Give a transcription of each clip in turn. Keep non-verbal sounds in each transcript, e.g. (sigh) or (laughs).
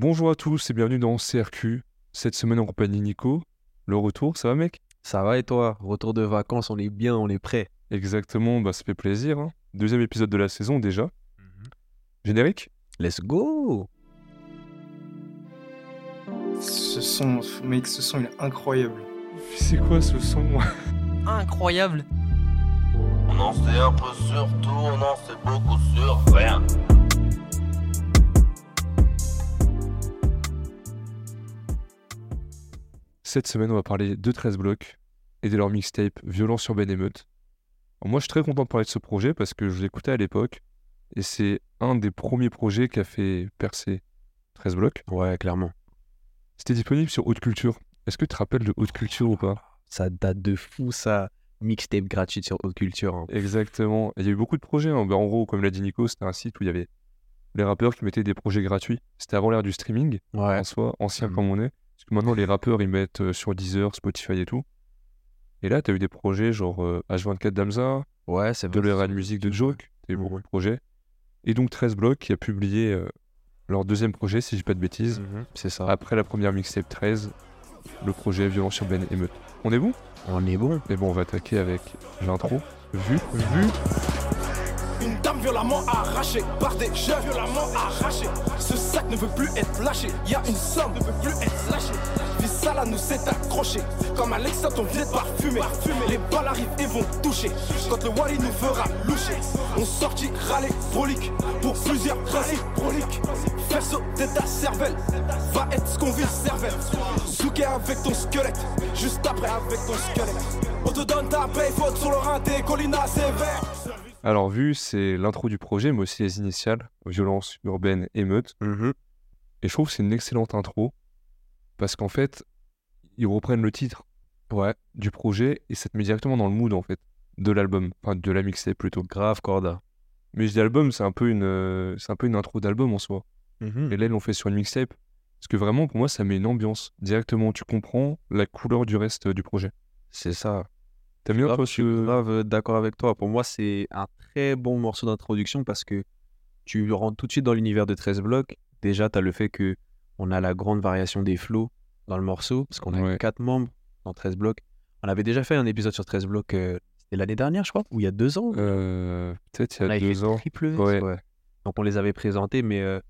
Bonjour à tous et bienvenue dans CRQ. Cette semaine en compagnie de Nico. Le retour, ça va mec? Ça va et toi? Retour de vacances, on est bien, on est prêt. Exactement, bah ça fait plaisir. hein. Deuxième épisode de la saison déjà. Générique? Let's go Ce son, mec, ce son il est incroyable. C'est quoi ce son? Incroyable. On en sait un peu sur tout, on en sait beaucoup sur rien. Cette semaine, on va parler de 13 blocs et de leur mixtape Violence sur Ben Émeute. Alors, moi, je suis très content de parler de ce projet parce que je l'écoutais à l'époque et c'est un des premiers projets qui a fait percer 13 blocs. Ouais, clairement. C'était disponible sur Haute Culture. Est-ce que tu te rappelles de Haute Culture ou pas? Ça date de fou, ça. Mixtape gratuite sur Haute Culture. hein. Exactement. Il y a eu beaucoup de projets. hein. Ben, en gros, comme l'a dit Nico, c'était un site où il y avait les rappeurs qui mettaient des projets gratuits. C'était avant l'ère du streaming, Ouais. en soi, ancien Mhm. comme on est. Que maintenant, les rappeurs, ils mettent euh, sur Deezer, Spotify et tout. Et là, tu as eu des projets genre euh, H24 d'Amza, Ouais, c'est de l'era de musique de Joke, t'as Mhm. beaucoup de projets. Et donc 13 blocs qui a publié euh, leur deuxième projet, si je dis pas de bêtises. Mhm, C'est ça. Après la première mixtape 13, le projet Violence sur Ben Émeute. On est bon? On est bon. Mais bon, on va attaquer avec l'intro. Vu, vu. Une dame violemment arrachée par des jeunes violemment arrachés. Ce sac ne veut plus être lâché. Y a une somme ne veut plus être lâchée. Là nous s'est accroché. Comme Alexa, ton vient de parfumer. Les balles arrivent et vont toucher. Quand le Wally nous fera loucher, on sortit râler brolique. Pour plusieurs principes broliques. Faire sauter ta cervelle. Va être ce qu'on vit cervelle. Souquer avec ton squelette. Juste après avec ton squelette. On te donne ta paye, faute sur le rein, tes collines sévères. Alors, vu, c'est l'intro du projet, mais aussi les initiales Violence urbaine émeute. Mhm. Et je trouve que c'est une excellente intro. Parce qu'en fait, ils reprennent le titre Ouais. du projet et ça te met directement dans le mood, en fait, de l'album. Enfin, de la mixtape plutôt. Grave, Corda. Mais je dis album, c'est un peu une, euh, c'est un peu une intro d'album en soi. Mhm. Et là, ils l'ont fait sur une mixtape. Parce que vraiment, pour moi, ça met une ambiance. Directement, tu comprends la couleur du reste euh, du projet. C'est ça. T'aimes bien, toi, je suis grave euh, d'accord avec toi. Pour moi, c'est un très bon morceau d'introduction parce que tu rentres tout de suite dans l'univers de 13 blocs. Déjà, tu as le fait que on a la grande variation des flows dans le morceau parce qu'on a Ouais. quatre membres dans 13 blocs. On avait déjà fait un épisode sur 13 blocs euh, l'année dernière, je crois, ou il y a deux ans. Euh, Peut-être il y a deux ans. Triple S, Ouais. ouais. Donc on les avait présentés, mais euh,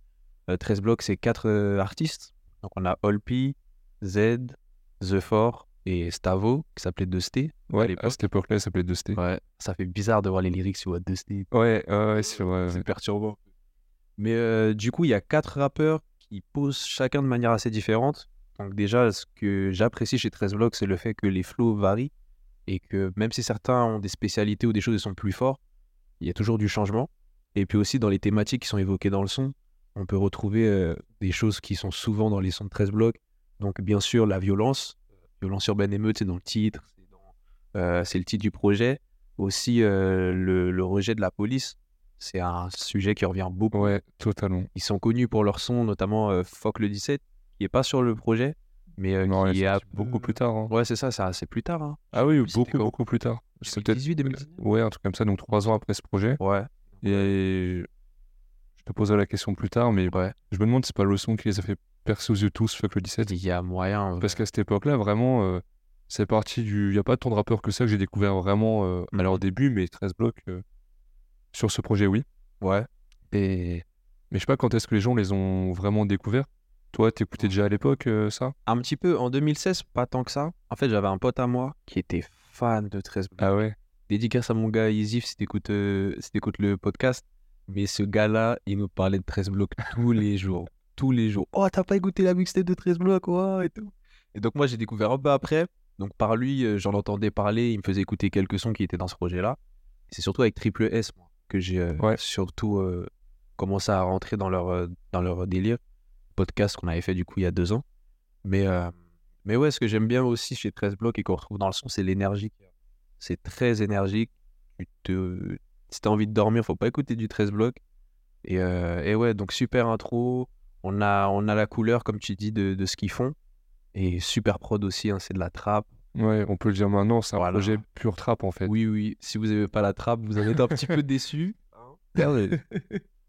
euh, 13 blocs, c'est quatre euh, artistes. Donc on a Olpi, Z, The Four et Stavo, qui s'appelait Dusty. Ouais, à l'époque. cette époque-là, ça s'appelait Dusty. Ouais, Ouais, ça fait bizarre de voir les lyrics sur Dusty. ouais, ouais, c'est vrai. C'est perturbant. Mais euh, du coup, il y a quatre rappeurs qui posent chacun de manière assez différente. Donc déjà, ce que j'apprécie chez 13 Blocs, c'est le fait que les flows varient et que même si certains ont des spécialités ou des choses qui sont plus forts, il y a toujours du changement. Et puis aussi, dans les thématiques qui sont évoquées dans le son, on peut retrouver euh, des choses qui sont souvent dans les sons de 13 Blocs. Donc bien sûr, la violence, violence urbaine émeute, c'est dans le titre, c'est euh, c'est le titre du projet. Aussi, euh, le, le rejet de la police, c'est un sujet qui revient beaucoup. Ouais, totalement. Ils sont connus pour leur son, notamment euh, Fuck le 17, qui est pas sur le projet, mais euh, Non, qui est peu- beaucoup plus tard. hein. Ouais, c'est ça, c'est assez plus tard. Hein. Ah oui, beaucoup, plus tard. C'est peut-être 2018, 2019 Ouais, un truc comme ça, donc trois ans après ce projet. Ouais, Et je te poserai la question plus tard, mais ouais. je me demande si c'est pas le son qui les a fait percer aux yeux tous, fuck le 17. Il y a moyen. Parce qu'à cette époque-là, vraiment, euh, c'est parti du. Il n'y a pas tant de rappeurs que ça que j'ai découvert vraiment euh, à leur Mhm. début, mais 13 blocs euh, sur ce projet, oui. Ouais. Et... Mais je sais pas quand est-ce que les gens les ont vraiment découverts. Toi, t'écoutais déjà à l'époque euh, ça? Un petit peu, en 2016, pas tant que ça. En fait, j'avais un pote à moi qui était fan de 13 blocs. Ah ouais? Dédicace à mon gars Isif si t'écoutes si le podcast. Mais ce gars-là, il nous parlait de 13 blocs tous les jours. Tous les jours. Oh, t'as pas écouté la mixtape de 13 blocs, quoi et tout. Et donc, moi, j'ai découvert un peu après. Donc, par lui, euh, j'en entendais parler. Il me faisait écouter quelques sons qui étaient dans ce projet-là. C'est surtout avec Triple S, moi, que j'ai euh, Ouais. surtout euh, commencé à rentrer dans leur, euh, dans leur délire. Podcast qu'on avait fait, du coup, il y a deux ans. Mais, mais ouais, ce que j'aime bien aussi chez 13 blocs et qu'on retrouve dans le son, c'est l'énergie. C'est très énergique. Tu te... Si t'as envie de dormir, faut pas écouter du 13 blocs. Et, et ouais, donc super intro. On a, on a la couleur, comme tu dis, de, de ce qu'ils font. Et super prod aussi, hein, c'est de la trappe. Ouais, on peut le dire maintenant, c'est un Voilà. projet pur trap en fait. Oui, oui, si vous n'aimez pas la trappe, vous en êtes un petit peu (laughs) déçu. T'as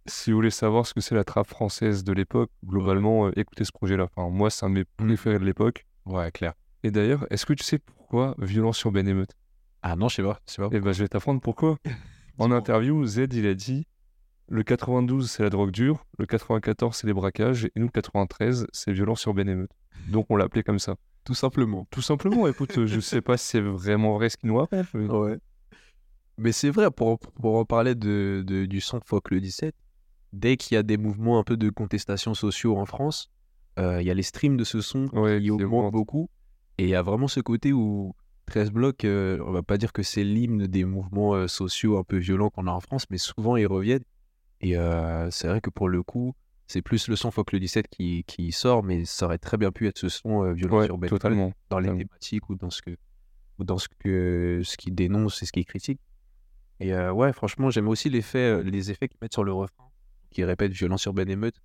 Si vous voulez savoir ce que c'est la trappe française de l'époque, globalement, euh, écoutez ce projet-là. Enfin, moi, c'est un de mes préférés de l'époque. Ouais, clair. Et d'ailleurs, est-ce que tu sais pourquoi violence sur Ben Emmett Ah non, je sais pas. Je sais pas. Eh ben, je vais t'apprendre pourquoi. (laughs) En interview, Z, il a dit le 92, c'est la drogue dure, le 94, c'est les braquages, et nous, le 93, c'est violence sur Ben Emmett. Donc, on l'a appelé comme ça. Tout simplement. Tout simplement, écoute, je sais pas si c'est vraiment vrai ce qu'il nous raconte. mais- Ouais. Mais c'est vrai, pour, pour en parler de, de- du son Fuck le 17, dès qu'il y a des mouvements un peu de contestation sociaux en France, euh, il y a les streams de ce son Ouais, qui augmentent. beaucoup. Et il y a vraiment ce côté où 13 blocs, euh, on va pas dire que c'est l'hymne des mouvements euh, sociaux un peu violents qu'on a en France, mais souvent ils reviennent. Et euh, c'est vrai que pour le coup, c'est plus le son Fuck le 17 qui, qui sort, mais ça aurait très bien pu être ce son euh, violent Ouais, sur Ben totalement. dans les thématiques ou dans ce que ou dans ce que ce qu'ils dénoncent et ce qu'ils critiquent. Et euh, ouais, franchement, j'aime aussi l'effet, les effets qu'ils mettent sur le refrain, qui répètent violence sur Ben Emmett.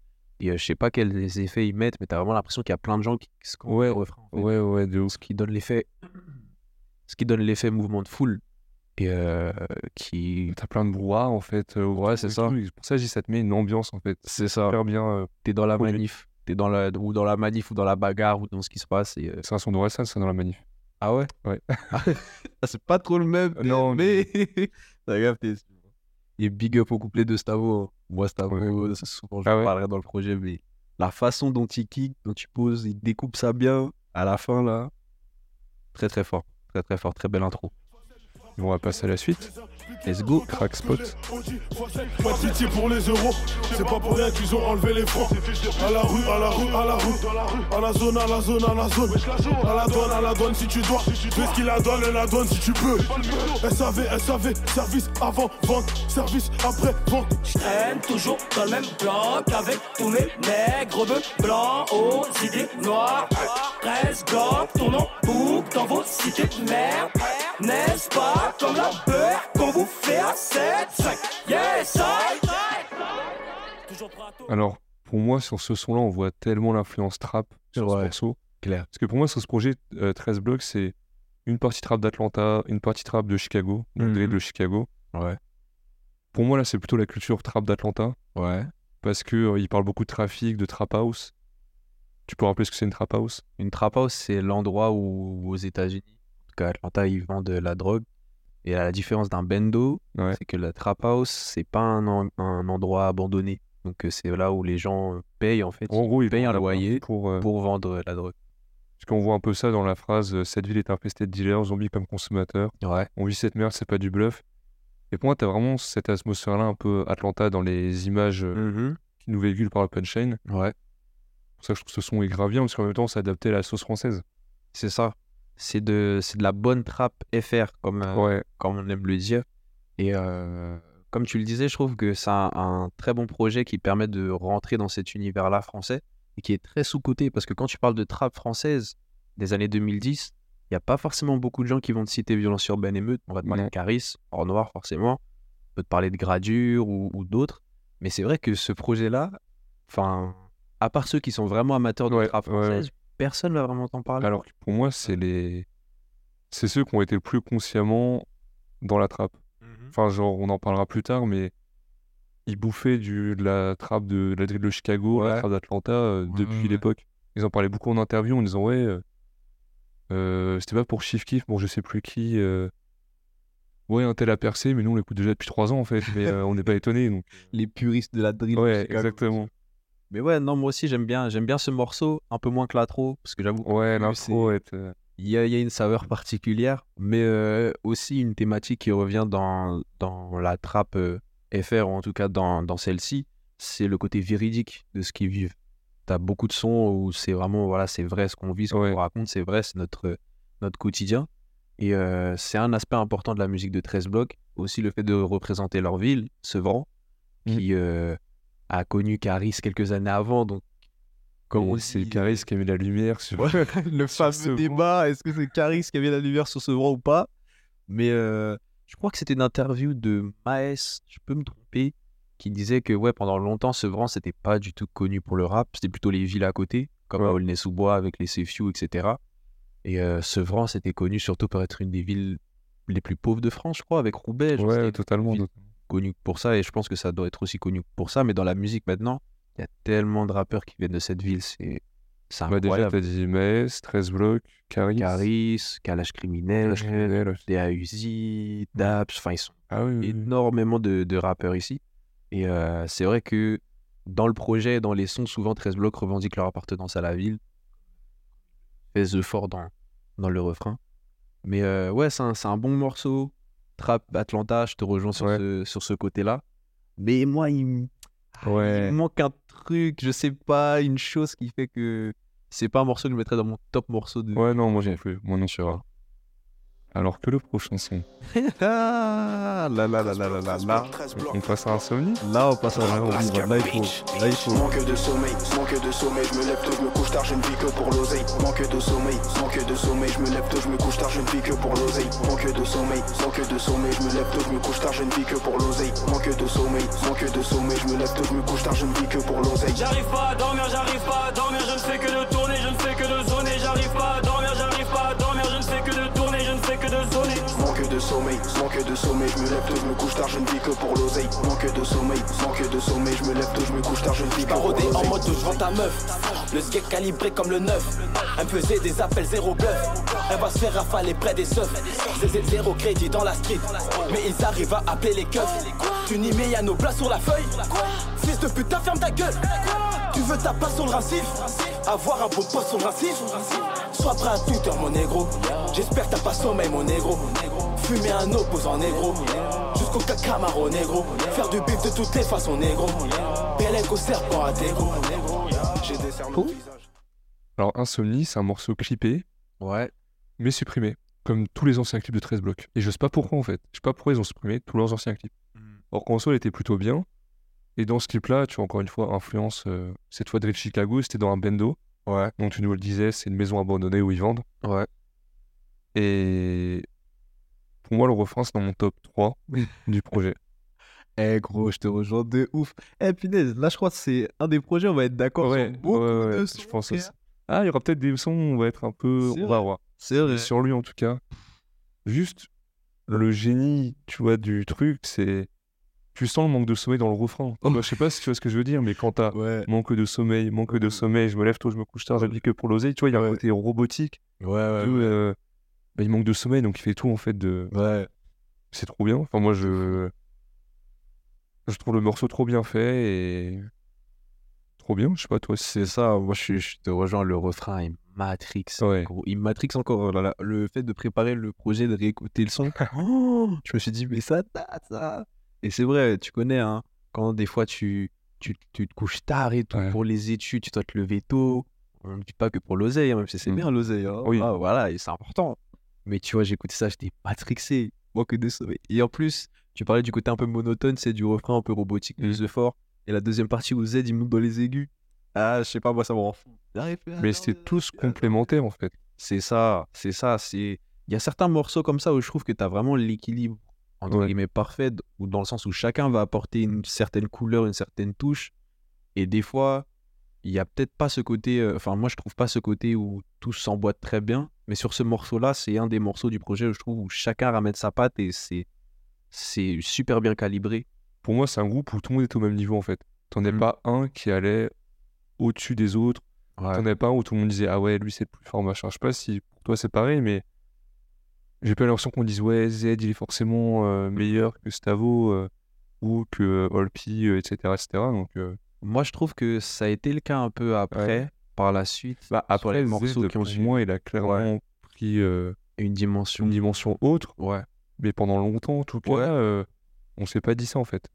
Et euh, je sais pas quels effets ils mettent, mais t'as vraiment l'impression qu'il y a plein de gens qui se Ouais, refrain. en fait. Ouais, ouais, de ouf. Ce qui donne l'effet, ce qui donne l'effet mouvement de foule et euh, qui, T'as plein de brouhaha, en fait. euh, Ouais, c'est ça. truc. Pour ça, dis, ça te met une ambiance, en fait. c'est ça. Super bien. euh, T'es dans la manif, t'es dans la ou dans la manif ou dans la bagarre ou dans ce qui se passe. Et, euh, C'est un son d'Orelsan, ça, dans la manif. Ah ouais? Ouais. (laughs) Ah, c'est pas trop le même. Non, mais. (laughs) T'as capté. Et big up au couplet de Stavo. hein. Moi, Stavo, Ouais. c'est souvent je Ah ouais? parlerai dans le projet, mais la façon dont il kick, dont il pose, il découpe ça bien à la fin, là. Très, très fort. Très, très fort. Très belle intro. On va passer à la suite. Let's go. Crack Spot. Pas de pitié pour les euros, c'est pas pour rien qu'ils ont enlevé les francs. À la rue, à la rue, à la rue, à la zone, à la zone, à la zone. À la douane, à la douane si tu dois. Fais ce qu'il la donne, la douane si tu peux. SAV, SAV, service avant, vente, service après, vente. traîne toujours dans le même bloc avec tous mes nègres bœufs blancs aux idées noires. 13 blocs tournant boucle dans vos cités de merde. N'est-ce pas comme la peur qu'on vous fait à 7 5 Yes, I. Alors, pour moi, sur ce son-là, on voit tellement l'influence trap sur ce Ouais. morceau. Clair. Parce que pour moi, sur ce projet, euh, 13 blocs, c'est une partie trap d'Atlanta, une partie trap de Chicago, donc Mhm. drill de Chicago. Ouais. Pour moi, là, c'est plutôt la culture trap d'Atlanta, Ouais. parce que euh, il parle beaucoup de trafic, de trap house. Tu peux rappeler ce que c'est une trap house? Une trap house, c'est l'endroit où, aux États-Unis, en tout cas à Atlanta, ils vendent de la drogue. Et à la différence d'un bendo, Ouais. c'est que la trap house, c'est pas un, en- un endroit abandonné. Donc euh, c'est là où les gens payent en fait En gros, ils payent un loyer pour, euh, pour vendre la drogue. Parce qu'on voit un peu ça dans la phrase euh, Cette ville est infestée de dealers, zombies comme consommateurs. Ouais. On vit cette merde, c'est pas du bluff. Et pour moi, t'as vraiment cette atmosphère-là, un peu Atlanta dans les images euh, qui nous véhiculent par le punchline. Ouais. C'est pour ça que je trouve que ce son est grave bien, parce qu'en même temps, c'est adapté à la sauce française. C'est ça. C'est de, c'est de la bonne trap FR, comme, euh, Ouais, comme on aime le dire. Et euh, comme tu le disais, je trouve que c'est un, un très bon projet qui permet de rentrer dans cet univers-là français et qui est très sous-coté. Parce que quand tu parles de trap française des années 2010, il n'y a pas forcément beaucoup de gens qui vont te citer Violence Ben Émeute. On va te parler de Caris, Hors Noir forcément. On peut te parler de Gradure ou, ou d'autres. Mais c'est vrai que ce projet-là, enfin, à part ceux qui sont vraiment amateurs de Ouais, trap ouais. Personne va vraiment t'en parler. alors que pour moi, c'est les. C'est ceux qui ont été le plus consciemment dans la trappe. Enfin, genre, on en parlera plus tard, mais ils bouffaient du, de la trappe de, de la drill de Chicago, la Ouais. trappe d'Atlanta euh, Ouais, depuis ouais. l'époque. Ils en parlaient beaucoup en interview en disant Ouais, euh, euh, c'était pas pour Chief Keef, bon, je sais plus qui. euh, Ouais, un tel a percé, mais nous on l'écoute déjà depuis trois ans en fait, mais euh, on n'est pas (laughs) étonné. Donc... Les puristes de la drill. de Ouais, Chicago. exactement. Mais ouais, non, moi aussi j'aime bien, j'aime bien ce morceau, un peu moins que l'intro, parce que j'avoue, Ouais, début, l'intro est. euh, il y a, il y a une saveur particulière, mais euh, aussi une thématique qui revient dans, dans la trappe euh, FR, ou en tout cas dans, dans celle-ci, c'est le côté véridique de ce qu'ils vivent. T'as beaucoup de sons où c'est vraiment, voilà, c'est vrai ce qu'on vit, ce qu'on Ouais. raconte, c'est vrai, c'est notre, notre quotidien. Et euh, c'est un aspect important de la musique de 13 blocs, aussi le fait de représenter leur ville, Sevran, Mm. qui a connu Caris quelques années avant, donc comme on (laughs) (laughs) c'est Caris qui a mis la lumière sur. Ouais, le sur fameux débat, est-ce que c'est Caris qui avait la lumière sur Sevran ou pas? Mais euh, je crois que c'était une interview de Maes, je peux me tromper, qui disait que ouais, pendant longtemps, Sevran, c'était pas du tout connu pour le rap, c'était plutôt les villes à côté, comme Ouais. à Aulnay-sous-Bois avec les Sefiu, etc. Et euh, Sevran, c'était connu surtout pour être une des villes les plus pauvres de France, je crois, avec Roubaix. Ouais, c'était totalement. ville- totalement. Connu pour ça et je pense que ça doit être aussi connu pour ça. Mais dans la musique maintenant, il y a tellement de rappeurs qui viennent de cette ville. C'est c'est Bah, déjà, t'as dit Maes, 13 blocs, Caris. Caris, Kalash Criminel, Kalash Criminel aussi. DA Uzi, Daps, enfin ils sont Ah oui, oui, énormément de, de rappeurs ici. Et euh, c'est vrai que dans le projet, dans les sons, souvent 13 blocs revendiquent leur appartenance à la ville. Pèse fort dans, dans le refrain. Mais euh, ouais, c'est un, c'est un bon morceau. Trap Atlanta, je te rejoins sur Ouais. ce, sur ce côté-là. Mais moi, il, me- ah, Ouais. me manque un truc, je sais pas, une chose qui fait que c'est pas un morceau que je mettrais dans mon top morceau de. Ouais, non, moi j'ai plus. Moi non, sur Alors que le prochain son, (laughs) ah là là là là là là là. on passe à Insomnie Là, on passe à. Là, il faut. Là, il faut. Manque de sommeil, manque de sommeil, je me lève tôt, je me couche tard, je ne vis que pour l'oseille. Manque de sommeil, manque de sommeil, je me lève tôt, je me couche tard, je ne vis que pour l'oseille. Manque de sommeil, manque de sommeil, je me lève tôt, je me couche tard, je ne vis que pour l'oseille. Manque de sommeil, manque de sommeil, je me lève tôt, je me couche tard, je ne vis que pour l'oseille. J'arrive pas à dormir, j'arrive pas à dormir, je ne fais que de tourner, sommeil, manque de sommeil, je me lève tôt, je me couche tard, je ne vis que pour l'oseille. Manque de sommeil, manque de sommeil, je me lève tôt, je me couche tard, je ne vis que pour Parodé en l'oseille. mode je vends ta meuf. Le skate calibré comme le neuf. Un pesé des appels zéro bluff. Elle va se faire rafaler près des seufs. Zéro crédit dans la street. Mais ils arrivent à appeler les keufs. Tu n'y mets y'a nos plats sur la feuille. Fils de putain, ferme ta gueule. Tu veux ta place sur le racif Avoir un beau poste sur le racif Sois prêt à tout heure, mon négro. J'espère que t'as pas sommeil, mon négro. Fumer un opposant négro. Jusqu'au cacamaro négro. Faire du bif de toutes les façons négro. Bel au serpent à dégo. J'ai des visage. Alors Insomnie, c'est un morceau clippé, Ouais. mais supprimé, comme tous les anciens clips de 13 blocs. Et je sais pas pourquoi en fait. Je sais pas pourquoi ils ont supprimé tous leurs anciens clips. Or qu'en était plutôt bien. Et dans ce clip-là, tu vois, encore une fois, influence, euh, cette fois de Chicago, c'était dans un bendo. Ouais. Donc tu nous le disais, c'est une maison abandonnée où ils vendent. Ouais. Et pour moi, le refrain, c'est dans mon top 3 (laughs) du projet. Eh gros, je te rejoins de ouf. Eh punaise, là je crois que c'est un des projets, on va être d'accord Ouais, sur ouais, ouais, de je pense aussi. Ah, il y aura peut-être des sons, on va être un peu. On va voir. C'est vrai. Mais sur lui, en tout cas, juste le génie, tu vois, du truc, c'est. Tu sens le manque de sommeil dans le refrain. Je sais pas si tu vois ce que je veux dire, mais quand t'as Ouais. manque de sommeil, manque de sommeil, je me lève tôt, je me couche tard, je vis que pour l'oseille, tu vois, il y a un côté robotique. Ouais, ouais. de, euh, bah, il manque de sommeil, donc il fait tout en fait de. Ouais. C'est trop bien. Enfin, moi, je. Je trouve le morceau trop bien fait et. Trop bien, je sais pas, toi. C'est ça, moi je, te rejoins, le refrain, il matrix. Ouais. gros. Il matrix encore. oh là là, le fait de préparer le projet, de réécouter le son, (laughs) oh, je me suis dit, mais ça ça. Et c'est vrai, tu connais, hein, quand des fois tu, tu, tu te couches tard et tout Ouais. pour les études, tu dois te lever tôt. On ne dit pas que pour l'oseille, hein, même si c'est Mm. bien l'oseille. hein. Oui. Ah, voilà, et c'est important. Mais tu vois, écouté ça, j'étais matrixé. Manque de sommeil. Et en plus, tu parlais du côté un peu monotone, c'est du refrain un peu robotique, de fort. Et la deuxième partie où Z il monte dans les aigus. Ah, je sais pas, moi ça me rend fou. Mais c'était tous complémentaires en fait. C'est ça, c'est ça. C'est il y a certains morceaux comme ça où je trouve que tu as vraiment l'équilibre entre Ouais. guillemets parfait, ou dans le sens où chacun va apporter une certaine couleur, une certaine touche. Et des fois, il y a peut-être pas ce côté. euh, Enfin, moi je trouve pas ce côté où tout s'emboîte très bien. Mais sur ce morceau-là, c'est un des morceaux du projet où je trouve où chacun ramène sa patte et c'est c'est super bien calibré. Pour moi, c'est un groupe où tout le monde est au même niveau en fait. T'en as Mm. pas un qui allait au-dessus des autres. T'en as pas un où tout le monde disait Ah ouais, lui c'est le plus fort, machin. Je sais pas si pour toi c'est pareil, mais j'ai pas l'impression qu'on dise Ouais, Z il est forcément euh, meilleur que Stavo euh, ou que Olpi, etc., etc. Donc, Moi, je trouve que ça a été le cas un peu après, par la suite. bah, après, les Z, morceaux qui ont il a clairement pris euh, une dimension. une dimension autre, Ouais. mais pendant longtemps, en tout cas, euh, on s'est pas dit ça en fait.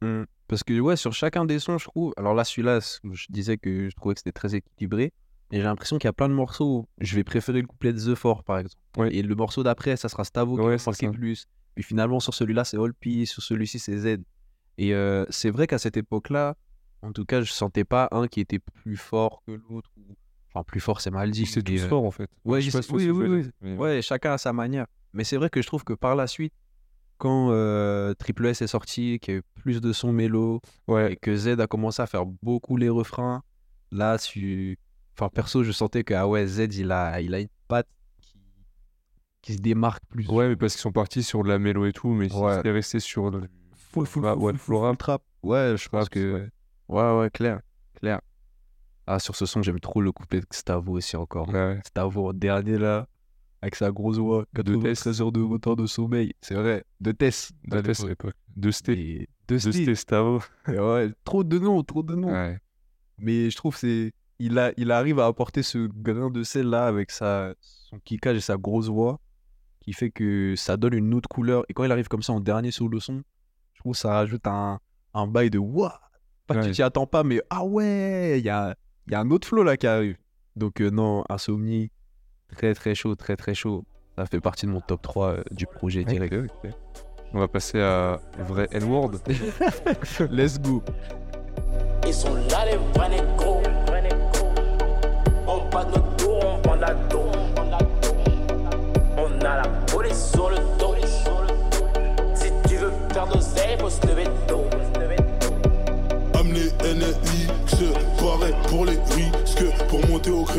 Parce que, ouais, sur chacun des sons, je trouve. Alors là, celui-là, je disais que je trouvais que c'était très équilibré. Et j'ai l'impression qu'il y a plein de morceaux je vais préférer le couplet de The Fort, par exemple. Ouais. Et le morceau d'après, ça sera Stavo qui Ouais, va plus. Puis finalement, sur celui-là, c'est Olpi. Sur celui-ci, c'est Z. Et euh, c'est vrai qu'à cette époque-là, en tout cas, je sentais pas un qui était plus fort que l'autre. Enfin, plus fort, c'est mal dit. C'est tous euh, forts en fait. ouais, Je sais si oui, mais- Ouais, chacun à sa manière. Mais c'est vrai que je trouve que par la suite, quand euh, Triple S est sorti, qu'il y a eu plus de sons mélo, Ouais, et que Z a commencé à faire beaucoup les refrains, là, tu... enfin, perso, je sentais que ah ouais, Z, il a, il a une patte qui, qui se démarque plus. Ouais, mais parce qu'ils sont partis sur de la mélo et tout, mais Ouais. s'ils étaient restés sur le- full, full, Bah, full, ouais, full, full rap. trap. Ouais, je pense que. ouais. Ouais, ouais, clair. Clair. Ah, sur ce son, j'aime trop le couplet de Gustavo aussi encore. Ouais, ouais. Gustavo, dernier là, avec sa grosse voix, De 93 heures de retard de sommeil. C'est vrai, de Tess. De Tess à l'époque. De Sté. De. Sté Stavo. (laughs) Ouais, trop de noms, trop de noms. Ouais. Mais je trouve c'est il a il arrive à apporter ce grain de sel là avec sa son kickage et sa grosse voix qui fait que ça donne une autre couleur et quand il arrive comme ça en dernier sur le son, je trouve que ça rajoute un un bail de waouh. Pas que tu t'y attends pas mais ah ouais, il y a il y a un autre flow là qui arrive. Donc euh, non, Insomnie très très chaud, très très chaud. Ça fait partie de mon top 3 euh, du projet direct. On va passer à vrai N-word. (laughs) Let's go. Ils sont là les vrais négros. On bat notre tour, on prend la tour.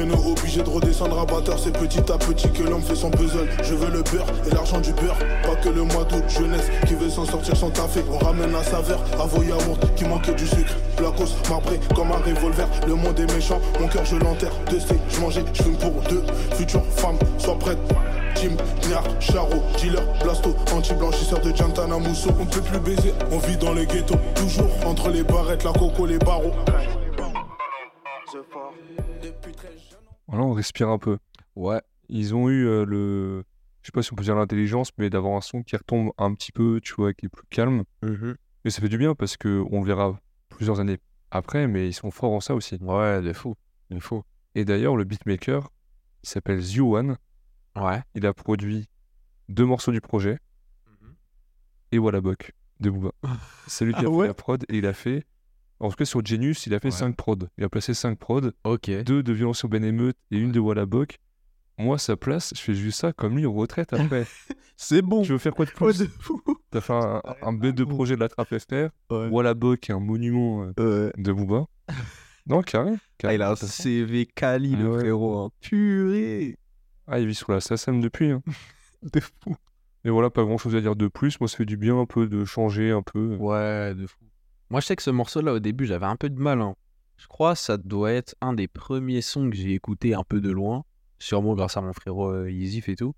Obligé de redescendre à batteur. C'est petit à petit que l'homme fait son puzzle. Je veux le beurre et l'argent du beurre. Pas que le mois d'août, jeunesse qui veut s'en sortir sans taffer. On ramène à sa verre, à vos qui manquait du sucre. Placos marbré comme un revolver. Le monde est méchant, mon cœur je l'enterre. De C, je mangeais, je fume pour deux. Future femme, sois prête. Jim, Niar, Charo, dealer, blasto, anti-blanchisseur de Jantana Mousso. On ne peut plus baiser, on vit dans les ghettos. Toujours entre les barrettes, la coco, les barreaux. Voilà, on respire un peu. Ouais. Ils ont eu euh, le. Je sais pas si on peut dire l'intelligence, mais d'avoir un son qui retombe un petit peu, tu vois, qui est plus calme. Et ça fait du bien parce que on le verra plusieurs années après, mais ils sont forts en ça aussi. Ouais, de fou. De fou. Et d'ailleurs, le beatmaker, il s'appelle Zio1. Ouais. Il a produit deux morceaux du projet et Wallabok de Booba. (laughs) C'est lui qui Ah a ouais fait la prod et il a fait. En tout cas, sur Genius, il a fait Ouais. 5 prods. Il a placé 5 prods, Ok. deux de Violence sur Ben Emeute et une de Wallabok. Moi, sa place, je fais juste ça comme lui en retraite après. (laughs) C'est bon. tu veux faire quoi de plus. T'as fait un, un bête de projet de la trappe FR. Ouais. Wallabok est un monument euh, de Booba. (laughs) Non, carré. Ah, il a un. CV Ah le ouais. frérot. hein. Purée. Ah, il vit sur la SACEM depuis. hein. (laughs) De fou. Mais voilà, pas grand chose à dire de plus. Moi, ça fait du bien un peu de changer un peu. Ouais, de fou. Moi, je sais que ce morceau-là, au début, j'avais un peu de mal. hein. Je crois que ça doit être un des premiers sons que j'ai écouté un peu de loin. Sûrement grâce à mon frérot euh, Yizif et tout.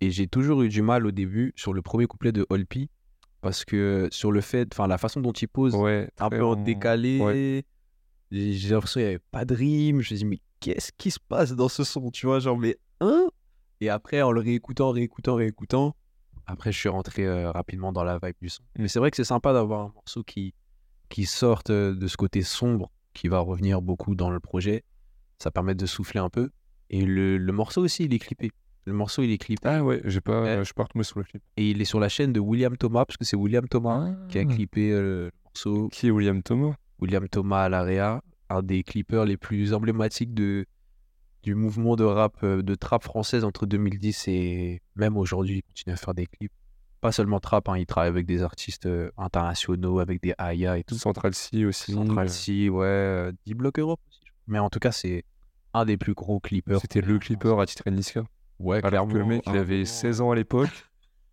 Et j'ai toujours eu du mal au début sur le premier couplet de Holpi. Parce que sur le fait, enfin, la façon dont il pose, Ouais. un peu en décalé. ouais. J'ai l'impression qu'il n'y avait pas de rime. Je me dis, mais qu'est-ce qui se passe dans ce son Tu vois, genre, mais hein? Et après, en le réécoutant, réécoutant, réécoutant, après, je suis rentré euh, rapidement dans la vibe du son. Mais c'est vrai que c'est sympa d'avoir un morceau qui, qui sorte euh, de ce côté sombre, qui va revenir beaucoup dans le projet. Ça permet de souffler un peu. Et le, le morceau aussi, il est clippé. Le morceau, il est clippé. Ah ouais, j'ai pas, Ouais. je pas retombé sur le clip. Et il est sur la chaîne de William Thomas, parce que c'est William Thomas qui a Ah. clippé euh, le morceau. Qui est William Thomas? William Thomas à l'AREA, un des clippers les plus emblématiques de, du mouvement de rap, euh, de trap française entre 2010 et même aujourd'hui, il continue à faire des clips. Pas seulement trap, hein, il travaille avec des artistes euh, internationaux, avec des Aya et tout. Central C aussi. Central C, ouais, euh, D-Block Europe aussi. Mais en tout cas, c'est un des plus gros clippers. C'était le clipper à titre Niska. Ouais, Alors que le mec, il avait 16 ans à l'époque.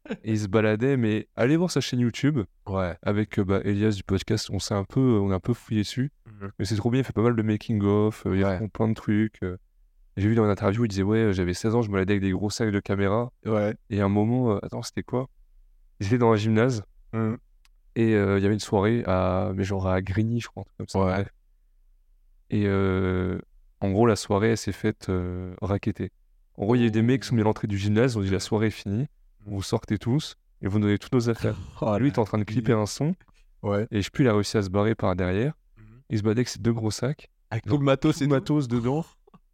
(laughs) et il se baladait, mais allez voir sa chaîne YouTube Ouais. avec euh, bah, Elias du podcast. On s'est un peu, on a un peu fouillé dessus. Mhm. Mais c'est trop bien, il fait pas mal de making of, euh, il Ouais. raconte plein de trucs. euh. J'ai vu dans une interview, il disait ouais, j'avais 16 ans, je me baladais avec des gros sacs de caméra. Ouais. Et à un moment, euh, attends, c'était quoi? Ils étaient dans un gymnase. Mhm. Et euh, il y avait une soirée à, mais genre à Grigny, je crois, comme ça. Ouais. Et euh, en gros, la soirée, elle s'est faite euh. En gros, il y a eu des mecs qui sont mis à l'entrée du gymnase, on dit la soirée est finie, vous sortez tous et vous donnez toutes nos affaires. (laughs) Oh, Lui, il était en train de clipper un son Ouais. et je plus, il a réussi à se barrer par derrière. Mhm. Il se baladait avec ses deux gros sacs, Avec tout le matos tout et matos dedans.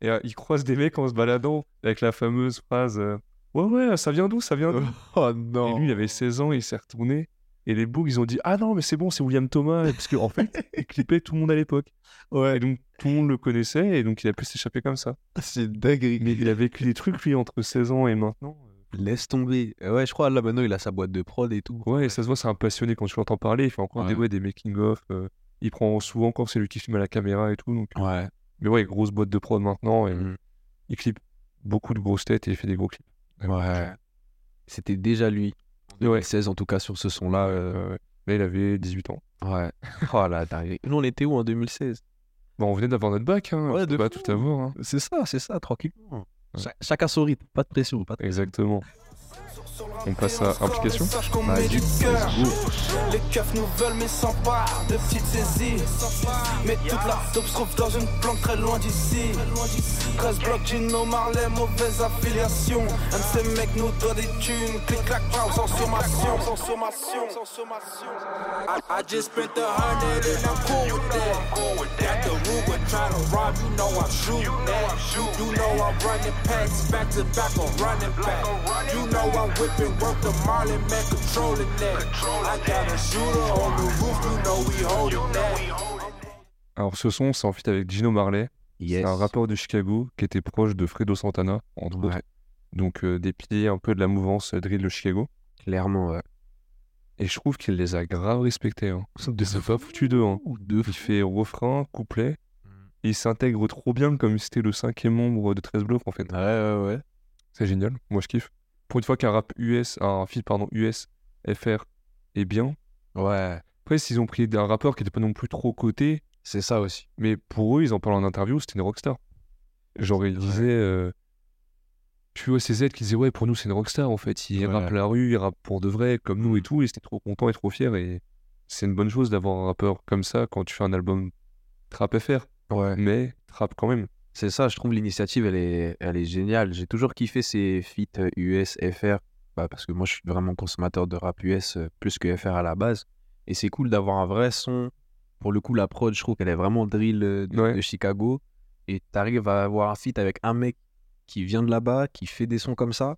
Et euh, il croise des mecs en se baladant avec la fameuse phrase Ouais, ouais, ça vient d'où Ça vient d'où? (laughs) Oh Et non. lui, il avait 16 ans, il s'est retourné. Et les bougs, ils ont dit Ah non, mais c'est bon, c'est William Thomas. Parce qu'en fait, (laughs) il clippait tout le monde à l'époque. Ouais. Et donc, tout le monde le connaissait. Et donc, il a pu s'échapper comme ça. C'est dinguerie. Mais il a vécu des trucs, lui, entre 16 ans et maintenant. Laisse tomber. Euh, Ouais, je crois là maintenant il a sa boîte de prod et tout. Ouais, et ça se voit, c'est un passionné quand tu l'entends parler. Il fait encore des, Ouais. des making-of. euh, il prend souvent encore, c'est lui qui filme à la caméra et tout. Donc... Ouais. Mais ouais, grosse boîte de prod maintenant. Et Mhm. il clip beaucoup de grosses têtes et il fait des gros clips. Ouais. C'était déjà lui. Ouais. 2016 en tout cas sur ce son-là. euh. Là, il avait 18 ans. Ouais. (laughs) Oh là, d'arriver. Nous, on était où en 2016 Bon, on venait d'avoir notre bac, hein. Ouais, de pas tout avoir. hein. C'est ça, c'est ça, tranquillement. Cha- chacun son rythme, pas de pression. Pas de... Exactement. On passe à implication Sache qu'on Vas-y, met du cœur. Les keufs nous veulent mais sans part de petites saisies. Mais toute la dope se trouve dans une planque très loin d'ici. 13 blocs, Gino Marley, mauvaise affiliation. Un de ces mecs nous doit des thunes. Clic clac, bam, sans sommation. Sans sommation. Sans sommation. I, I just spent a hundred and I'm cool with that. Got the Ruger trying to rob, you know I'm shooting that. You know I'm running packs back to back, I'm running back. You know I'm whipping work the Marlin man controlling that. I got a shooter on the roof, you know we holding that. Alors, ce son, c'est en feat avec Gino Marley. Yes. C'est un rappeur de Chicago qui était proche de Fredo Santana, entre autres. Ouais, Donc, euh, des piliers un peu de la mouvance euh, drill de Chicago. clairement, ouais. Et je trouve qu'il les a grave respectés. Hein. C'est pas foutu d'eux. Hein. Deux Il fait refrain, couplet. Mm. Il s'intègre trop bien comme si c'était le cinquième membre de 13 blocs en fait. Ouais, ouais, ouais. C'est génial, moi je kiffe. Pour une fois qu'un rap US, un feat pardon US, FR est bien. Ouais, Après, s'ils ont pris un rappeur qui était pas non plus trop coté, c'est ça aussi. mais pour eux, ils en parlent en interview, c'était une rockstar. Genre, ils disaient. Euh... Tu vois, CZ qui disait, ouais, pour nous, c'est une rockstar en fait. Il Ouais. rappe la rue, il rappe pour de vrai, comme nous et tout. Et c'était trop content et trop fier. Et c'est une bonne chose d'avoir un rappeur comme ça quand tu fais un album trap FR. Ouais. Mais trap quand même. C'est ça, je trouve l'initiative, elle est, elle est géniale. J'ai toujours kiffé ces feats euh, US, FR, bah, parce que moi, je suis vraiment consommateur de rap US euh, plus que FR à la base. Et c'est cool d'avoir un vrai son. Pour le coup, la prod, je trouve qu'elle est vraiment drill euh, de, Ouais. de Chicago. Et tu arrives à avoir un feat avec un mec qui vient de là-bas, qui fait des sons comme ça.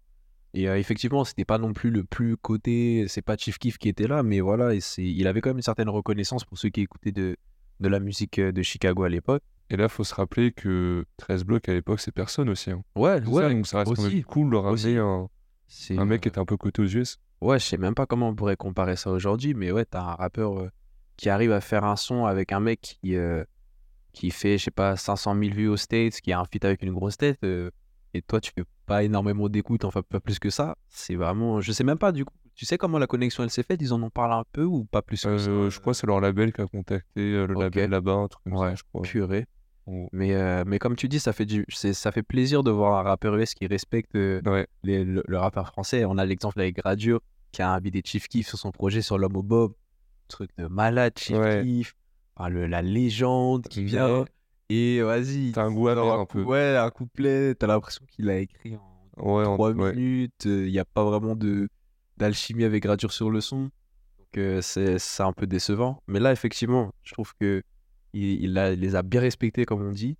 Et euh, effectivement, c'était pas non plus le plus coté, c'est pas Chief Keef qui était là, mais voilà, et c'est, il avait quand même une certaine reconnaissance pour ceux qui écoutaient de, de la musique euh, de Chicago à l'époque. Et là, faut se rappeler que 13 blocs à l'époque, c'est personne aussi. hein. Ouais, ça, donc ça reste quand aussi. même cool de ramener un, un mec qui euh, était un peu coté aux US. Ouais, je sais même pas comment on pourrait comparer ça aujourd'hui, mais ouais, t'as un rappeur euh, qui arrive à faire un son avec un mec qui, euh, qui fait, je sais pas, 500 000 vues aux States, qui a un feat avec une grosse tête, euh, et toi, tu fais pas énormément d'écoute, enfin pas plus que ça. C'est vraiment. Je sais même pas, du coup. Tu sais comment la connexion elle s'est faite? Ils en ont parlé un peu ou pas plus que ça? je crois que c'est leur label qui a contacté le label là-bas, un truc comme Ouais, ça, je crois. Purée. Mais, euh, mais comme tu dis, ça fait, du, ça fait plaisir de voir un rappeur US qui respecte euh, Ouais, les- le, le rappeur français. On a l'exemple avec Gradure qui a invité Chief Keef sur son projet sur l'homme au Bob. Truc de malade, Chief Ouais. Keef. Enfin, le- la légende qui vient. Et vas-y. T'as un goût sort un peu. Ouais, un couplet. T'as l'impression qu'il a écrit en Ouais, en- 3 ouais. minutes. Il n'y a pas vraiment de d'alchimie avec Gradure sur le son. Donc euh, c'est un peu décevant. Mais là, effectivement, je trouve que il, il a- il les a bien respectés, comme on dit.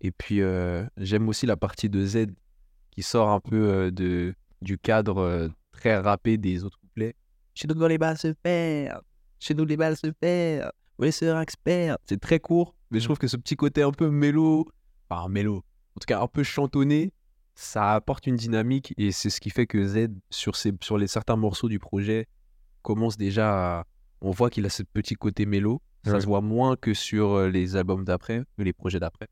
Et puis, euh, j'aime aussi la partie de Z qui sort un peu euh, de, du cadre euh, très rappé des autres couplets. Chez nous, les balles se perdent. Chez nous, les balles se perdent. Oui, c'est un expert. C'est très court, mais je trouve que ce petit côté un peu mélo, enfin mélo, en tout cas un peu chantonné, ça apporte une dynamique et c'est ce qui fait que Z, sur, ses, sur les certains morceaux du projet, commence déjà à... On voit qu'il a ce petit côté mélo. Ça Ouais. se voit moins que sur euh, les albums d'après, les projets d'après.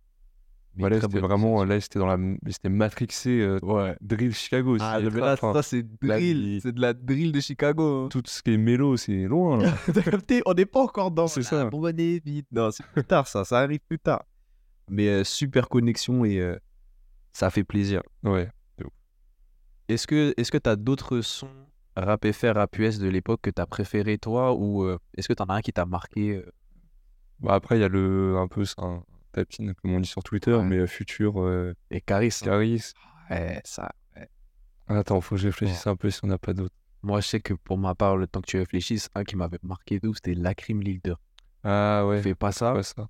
Bah là, c'était vraiment, là, c'était dans la, c'était matrixé euh, Ouais. drill Chicago. Ah, là, ça, c'est drill. C'est de la drill de Chicago. hein. Tout ce qui est mélo, c'est loin là. (laughs) T'as capté On n'est pas encore dans C'est ça. bonne et vite. Non, c'est plus tard, ça. Ça arrive plus tard. Mais euh, super connexion et euh, ça fait plaisir. ouais. Est-ce que est-ce que t'as d'autres sons rap FR, rap US de l'époque que t'as préféré toi ou euh, est-ce que t'en as un qui t'a marqué euh, Bah après, il y a le, un peu, un tapine, comme on dit sur Twitter, Ouais. mais euh, futur euh, Et Caris hein. Caris. Ouais, ça. Attends, faut que je réfléchisse un peu si on n'a pas d'autres. Moi, je sais que pour ma part, le temps que tu réfléchisses, un qui m'avait marqué d'où, c'était Lacrim Leader. Ah ouais, Fais pas ça. pas ça.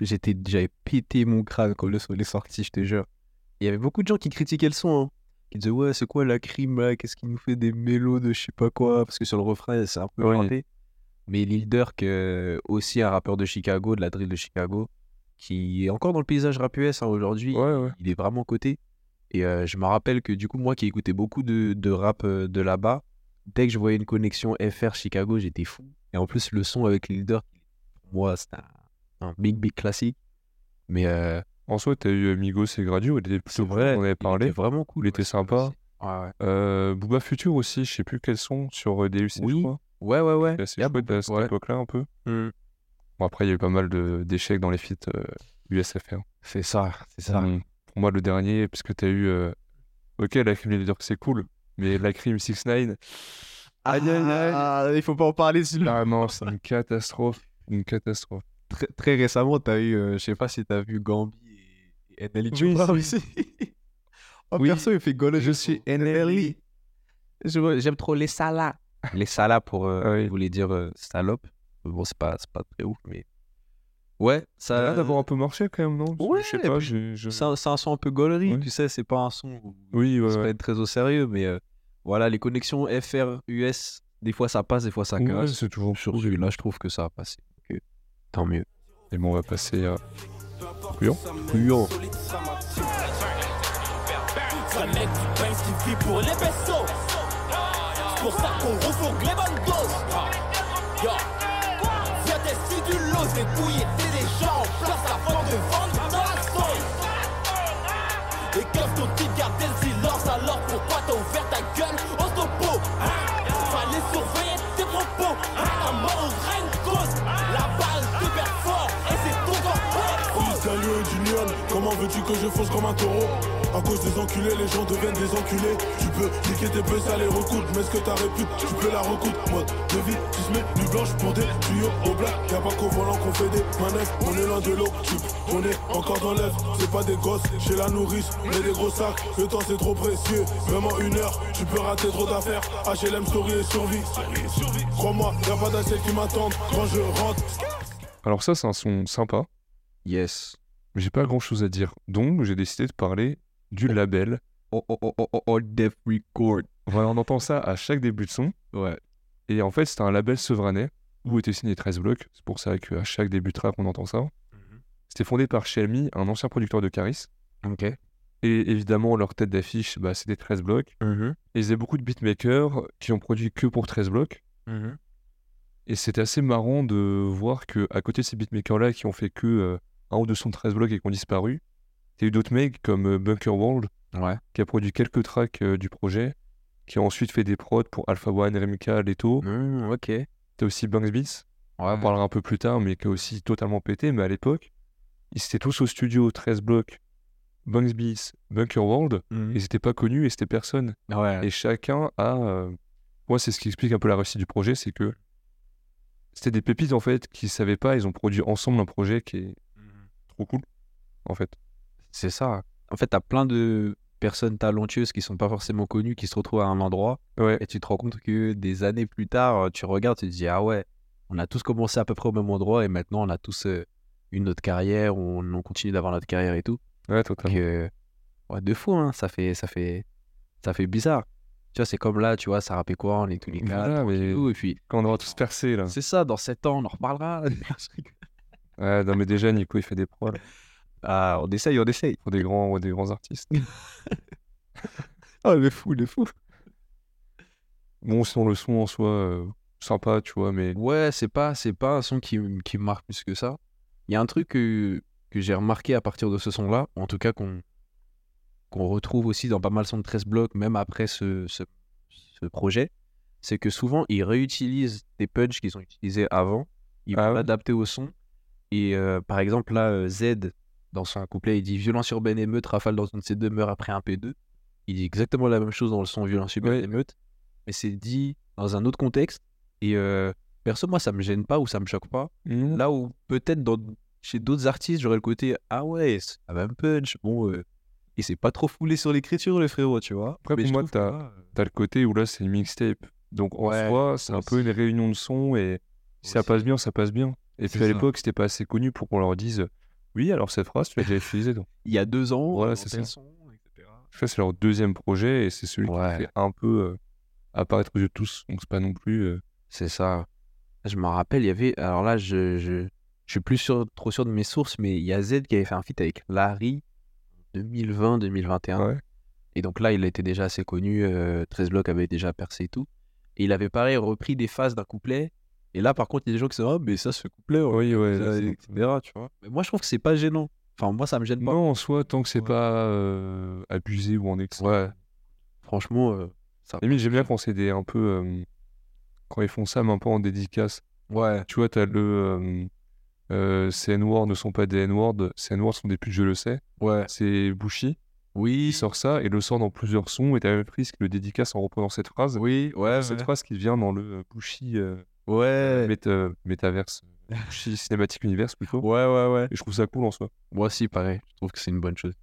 J'étais, j'avais pété mon crâne quand le son est sorti, je te jure. Il y avait beaucoup de gens qui critiquaient le son, hein, qui disaient ouais, c'est quoi la crime là? Qu'est-ce qui nous fait des mélos de je sais pas quoi? Parce que sur le refrain, c'est un peu Ouais. Mais Lil Durk, euh, aussi un rappeur de Chicago, de la drill de Chicago, qui est encore dans le paysage rap US hein, aujourd'hui. Ouais, ouais. Il est vraiment coté. Et euh, je me rappelle que du coup, moi qui écoutais beaucoup de, de rap euh, de là-bas, dès que je voyais une connexion FR Chicago, j'étais fou. Et en plus, le son avec Lil Durk, pour moi, c'était un, un big, big classique. Mais En soi, t'as eu euh, Migos et Gradio, il était plutôt cool, on avait il parlé. était vraiment cool. Il était ouais, sympa. Ouais. Euh, Booba Future aussi, je sais plus quels sont sur euh, DUC, je Oui. crois. Ouais, ouais, ouais. C'est assez Y a chouette à cette époque-là, un peu. Hmm. Bon, après, il y a eu pas mal d'échecs dans les feats euh, USFR. C'est ça, c'est ça. Mm. Pour moi, le dernier, parce que t'as eu. euh, Ok, la crime leader, c'est cool, mais la crime 6 9 Aïe, aïe, aïe. Ah, il faut pas en parler celui-là. Ah non, c'est une catastrophe. Une catastrophe. Très, très récemment, t'as eu, euh, je sais pas si t'as vu Gambi NLE Chopra si. aussi. (laughs) oh, Oui. perso, il fait gauler. Je suis NLE. J'aime trop les salas. Les salas pour euh, Ah oui. voulait dire euh, salope. Bon, c'est pas, pas très ouf, mais. Ouais, Ça a l'air d'avoir un peu marché quand même, non? Ouais, Je sais pas, je. C'est un, son un peu gaulerie, Ouais. tu sais, c'est pas un son où Oui, ouais, c'est pas être très au sérieux, mais euh, voilà, les connexions FR-US, des fois ça passe, des fois ça Ouais, casse. c'est toujours Sur celui-là, je trouve que ça a passé. Euh, tant mieux. Et bon, on va passer à. C'est un mec qui pince, qui vit pour les vaisseaux. C'est pour ça qu'on refourgue les bonnes doses. Yo. Viens du lot, des couilles et des gens en place avant de vendre que je fonce comme un taureau. À cause des enculés, les gens deviennent des enculés. Tu peux niquer tes peu, ça les recoute. Mais ce que ta répute, tu peux la recoudre Mode de vie, tu se mets du blanche pour des tuyaux au black. Y'a pas qu'au volant qu'on fait des manœuvres. On est loin de l'eau, on est encore dans l'œuf. C'est pas des gosses, chez la nourrice Mais des gros sacs, le temps c'est trop précieux. Vraiment une heure, tu peux rater trop d'affaires. HLM, story et survie. Crois-moi, y'a pas d'assiette qui m'attendent. Quand je rentre. Alors, ça, c'est un son sympa, Yes. Mais j'ai pas grand chose à dire. Donc, j'ai décidé de parler du label. Oh, oh, oh, oh, oh, oh, Def Record. Voilà, on entend ça à chaque début de son. Ouais. Et en fait, c'était un label sevranais où était signé 13 blocs. C'est pour ça qu'à chaque début de track, on entend ça. C'était fondé par Shelmy, un ancien producteur de Caris. Ok. Et évidemment, leur tête d'affiche, bah, c'était 13 blocs. Mhm. Et ils avaient beaucoup de beatmakers qui ont produit que pour 13 blocs. Mhm. Et c'était assez marrant de voir que à côté de ces beatmakers-là qui ont fait que euh, un ou deux sons de 13 blocs et qui ont disparu, il y a eu d'autres mecs comme euh, Bunker World Ouais. qui a produit quelques tracks euh, du projet, qui a ensuite fait des prods pour Alpha One, Remika, Leto. Mm, ok. T'as aussi Banks Beats, on en parlera un peu plus tard, mais qui a aussi totalement pété. Mais à l'époque, ils étaient tous au studio 13 blocs, Banks Beats, Bunker World, Mhm. ils n'étaient pas connus et c'était personne. Ouais. Et chacun a. euh, Moi, c'est ce qui explique un peu la réussite du projet, c'est que c'était des pépites en fait qui savaient pas, ils ont produit ensemble un projet qui est trop cool en fait. C'est ça. En fait, t'as plein de personnes talentueuses qui sont pas forcément connues, qui se retrouvent à un endroit, Ouais, et tu te rends compte que des années plus tard, tu regardes, tu te dis, ah ouais, on a tous commencé à peu près au même endroit, et maintenant on a tous euh, une autre carrière, on, on continue d'avoir notre carrière et tout. ouais, Donc, totalement. euh, ouais, de fou, hein, ça fait, ça fait, ça fait bizarre. Tu vois, c'est comme là, tu vois, ça rappait quoi, on est tous les quatre, Voilà, mais et puis, quand on aura tous percé là. c'est ça, dans 7 ans, on en reparlera. (laughs) Ouais, non, mais déjà, Nico, il fait des prods ah, on essaye, on essaye. pour des grands, des grands artistes. (laughs) Oh, le fou, le fou. Bon, sinon, le son en soi, euh, sympa, tu vois, mais Ouais, c'est pas, c'est pas un son qui, qui me marque plus que ça. Il y a un truc que, que j'ai remarqué à partir de ce son-là, en tout cas qu'on qu'on retrouve aussi dans pas mal de sons de 13 blocs, même après ce, ce, ce projet, c'est que souvent ils réutilisent des punchs qu'ils ont utilisés avant, ils Ah vont ouais? l'adapter au son. Et euh, par exemple, là, Z, dans son couplet, il dit Violence urbaine émeute, rafale dans une de ses demeures après un P2. Il dit exactement la même chose dans le son Violence urbaine Ouais. émeute, mais c'est dit dans un autre contexte. Et euh, perso, moi, ça me gêne pas ou ça me choque pas. Mhm. Là où peut-être dans, chez d'autres artistes, j'aurais le côté Ah ouais, c'est la même punch. Bon, euh, il s'est pas trop foulé sur l'écriture, le frérot, tu vois. Après, Mais pour moi, que t'as- t'as le côté où là, c'est une mixtape. Donc en Ouais, soi, c'est un peu une réunion de sons et si ça passe bien, ça passe bien. Et puis à l'époque, c'était pas assez connu pour qu'on leur dise Oui, alors cette phrase, tu l'as déjà utilisée. Donc. il y a deux ans, Voilà, c'est tel ça. son, etc. Ça, c'est leur deuxième projet et c'est celui Ouais. qui fait un peu euh, apparaître aux yeux de tous. Donc c'est pas non plus. euh, C'est ça. Je me rappelle, il y avait. Alors là, je, je, je suis plus sûr, trop sûr de mes sources, mais il y a Z qui avait fait un feat avec Larry 2020-2021. Ouais. Et donc là, il était déjà assez connu. euh, 13 blocs avait déjà percé et tout. Et il avait pareil repris des phases d'un couplet. Et là, par contre, il y a des gens qui se disent Ah, mais ça, ce couplet, Oui, ouais. là, etc. Tu vois. Mais moi, je trouve que c'est pas gênant. Enfin, moi, ça me gêne pas. Non, en soi, tant que c'est Ouais. pas euh, abusé ou en excès. Ouais. Franchement, euh, ça. Limite, j'aime bien quand c'est des un peu. euh, quand ils font ça, mais un peu en dédicace. Ouais. Tu vois, t'as le. euh, ces N-words ne sont pas des N-words, ces N-words sont des putes, je le sais. Ouais. C'est Bushi. Il Oui. sort ça et le sort dans plusieurs sons et t'as même pris le dédicace en reprenant cette phrase. Oui. Ouais. Cette ouais. phrase qui vient dans le Bushi Ouais. méta- métaverse, Bushi Cinematic Universe plutôt. Ouais, ouais, ouais. Et je trouve ça cool en soi. Moi aussi, pareil. Je trouve que c'est une bonne chose.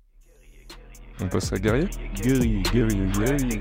On passe à Guerrier? Guerrier, guerrier, guerrier.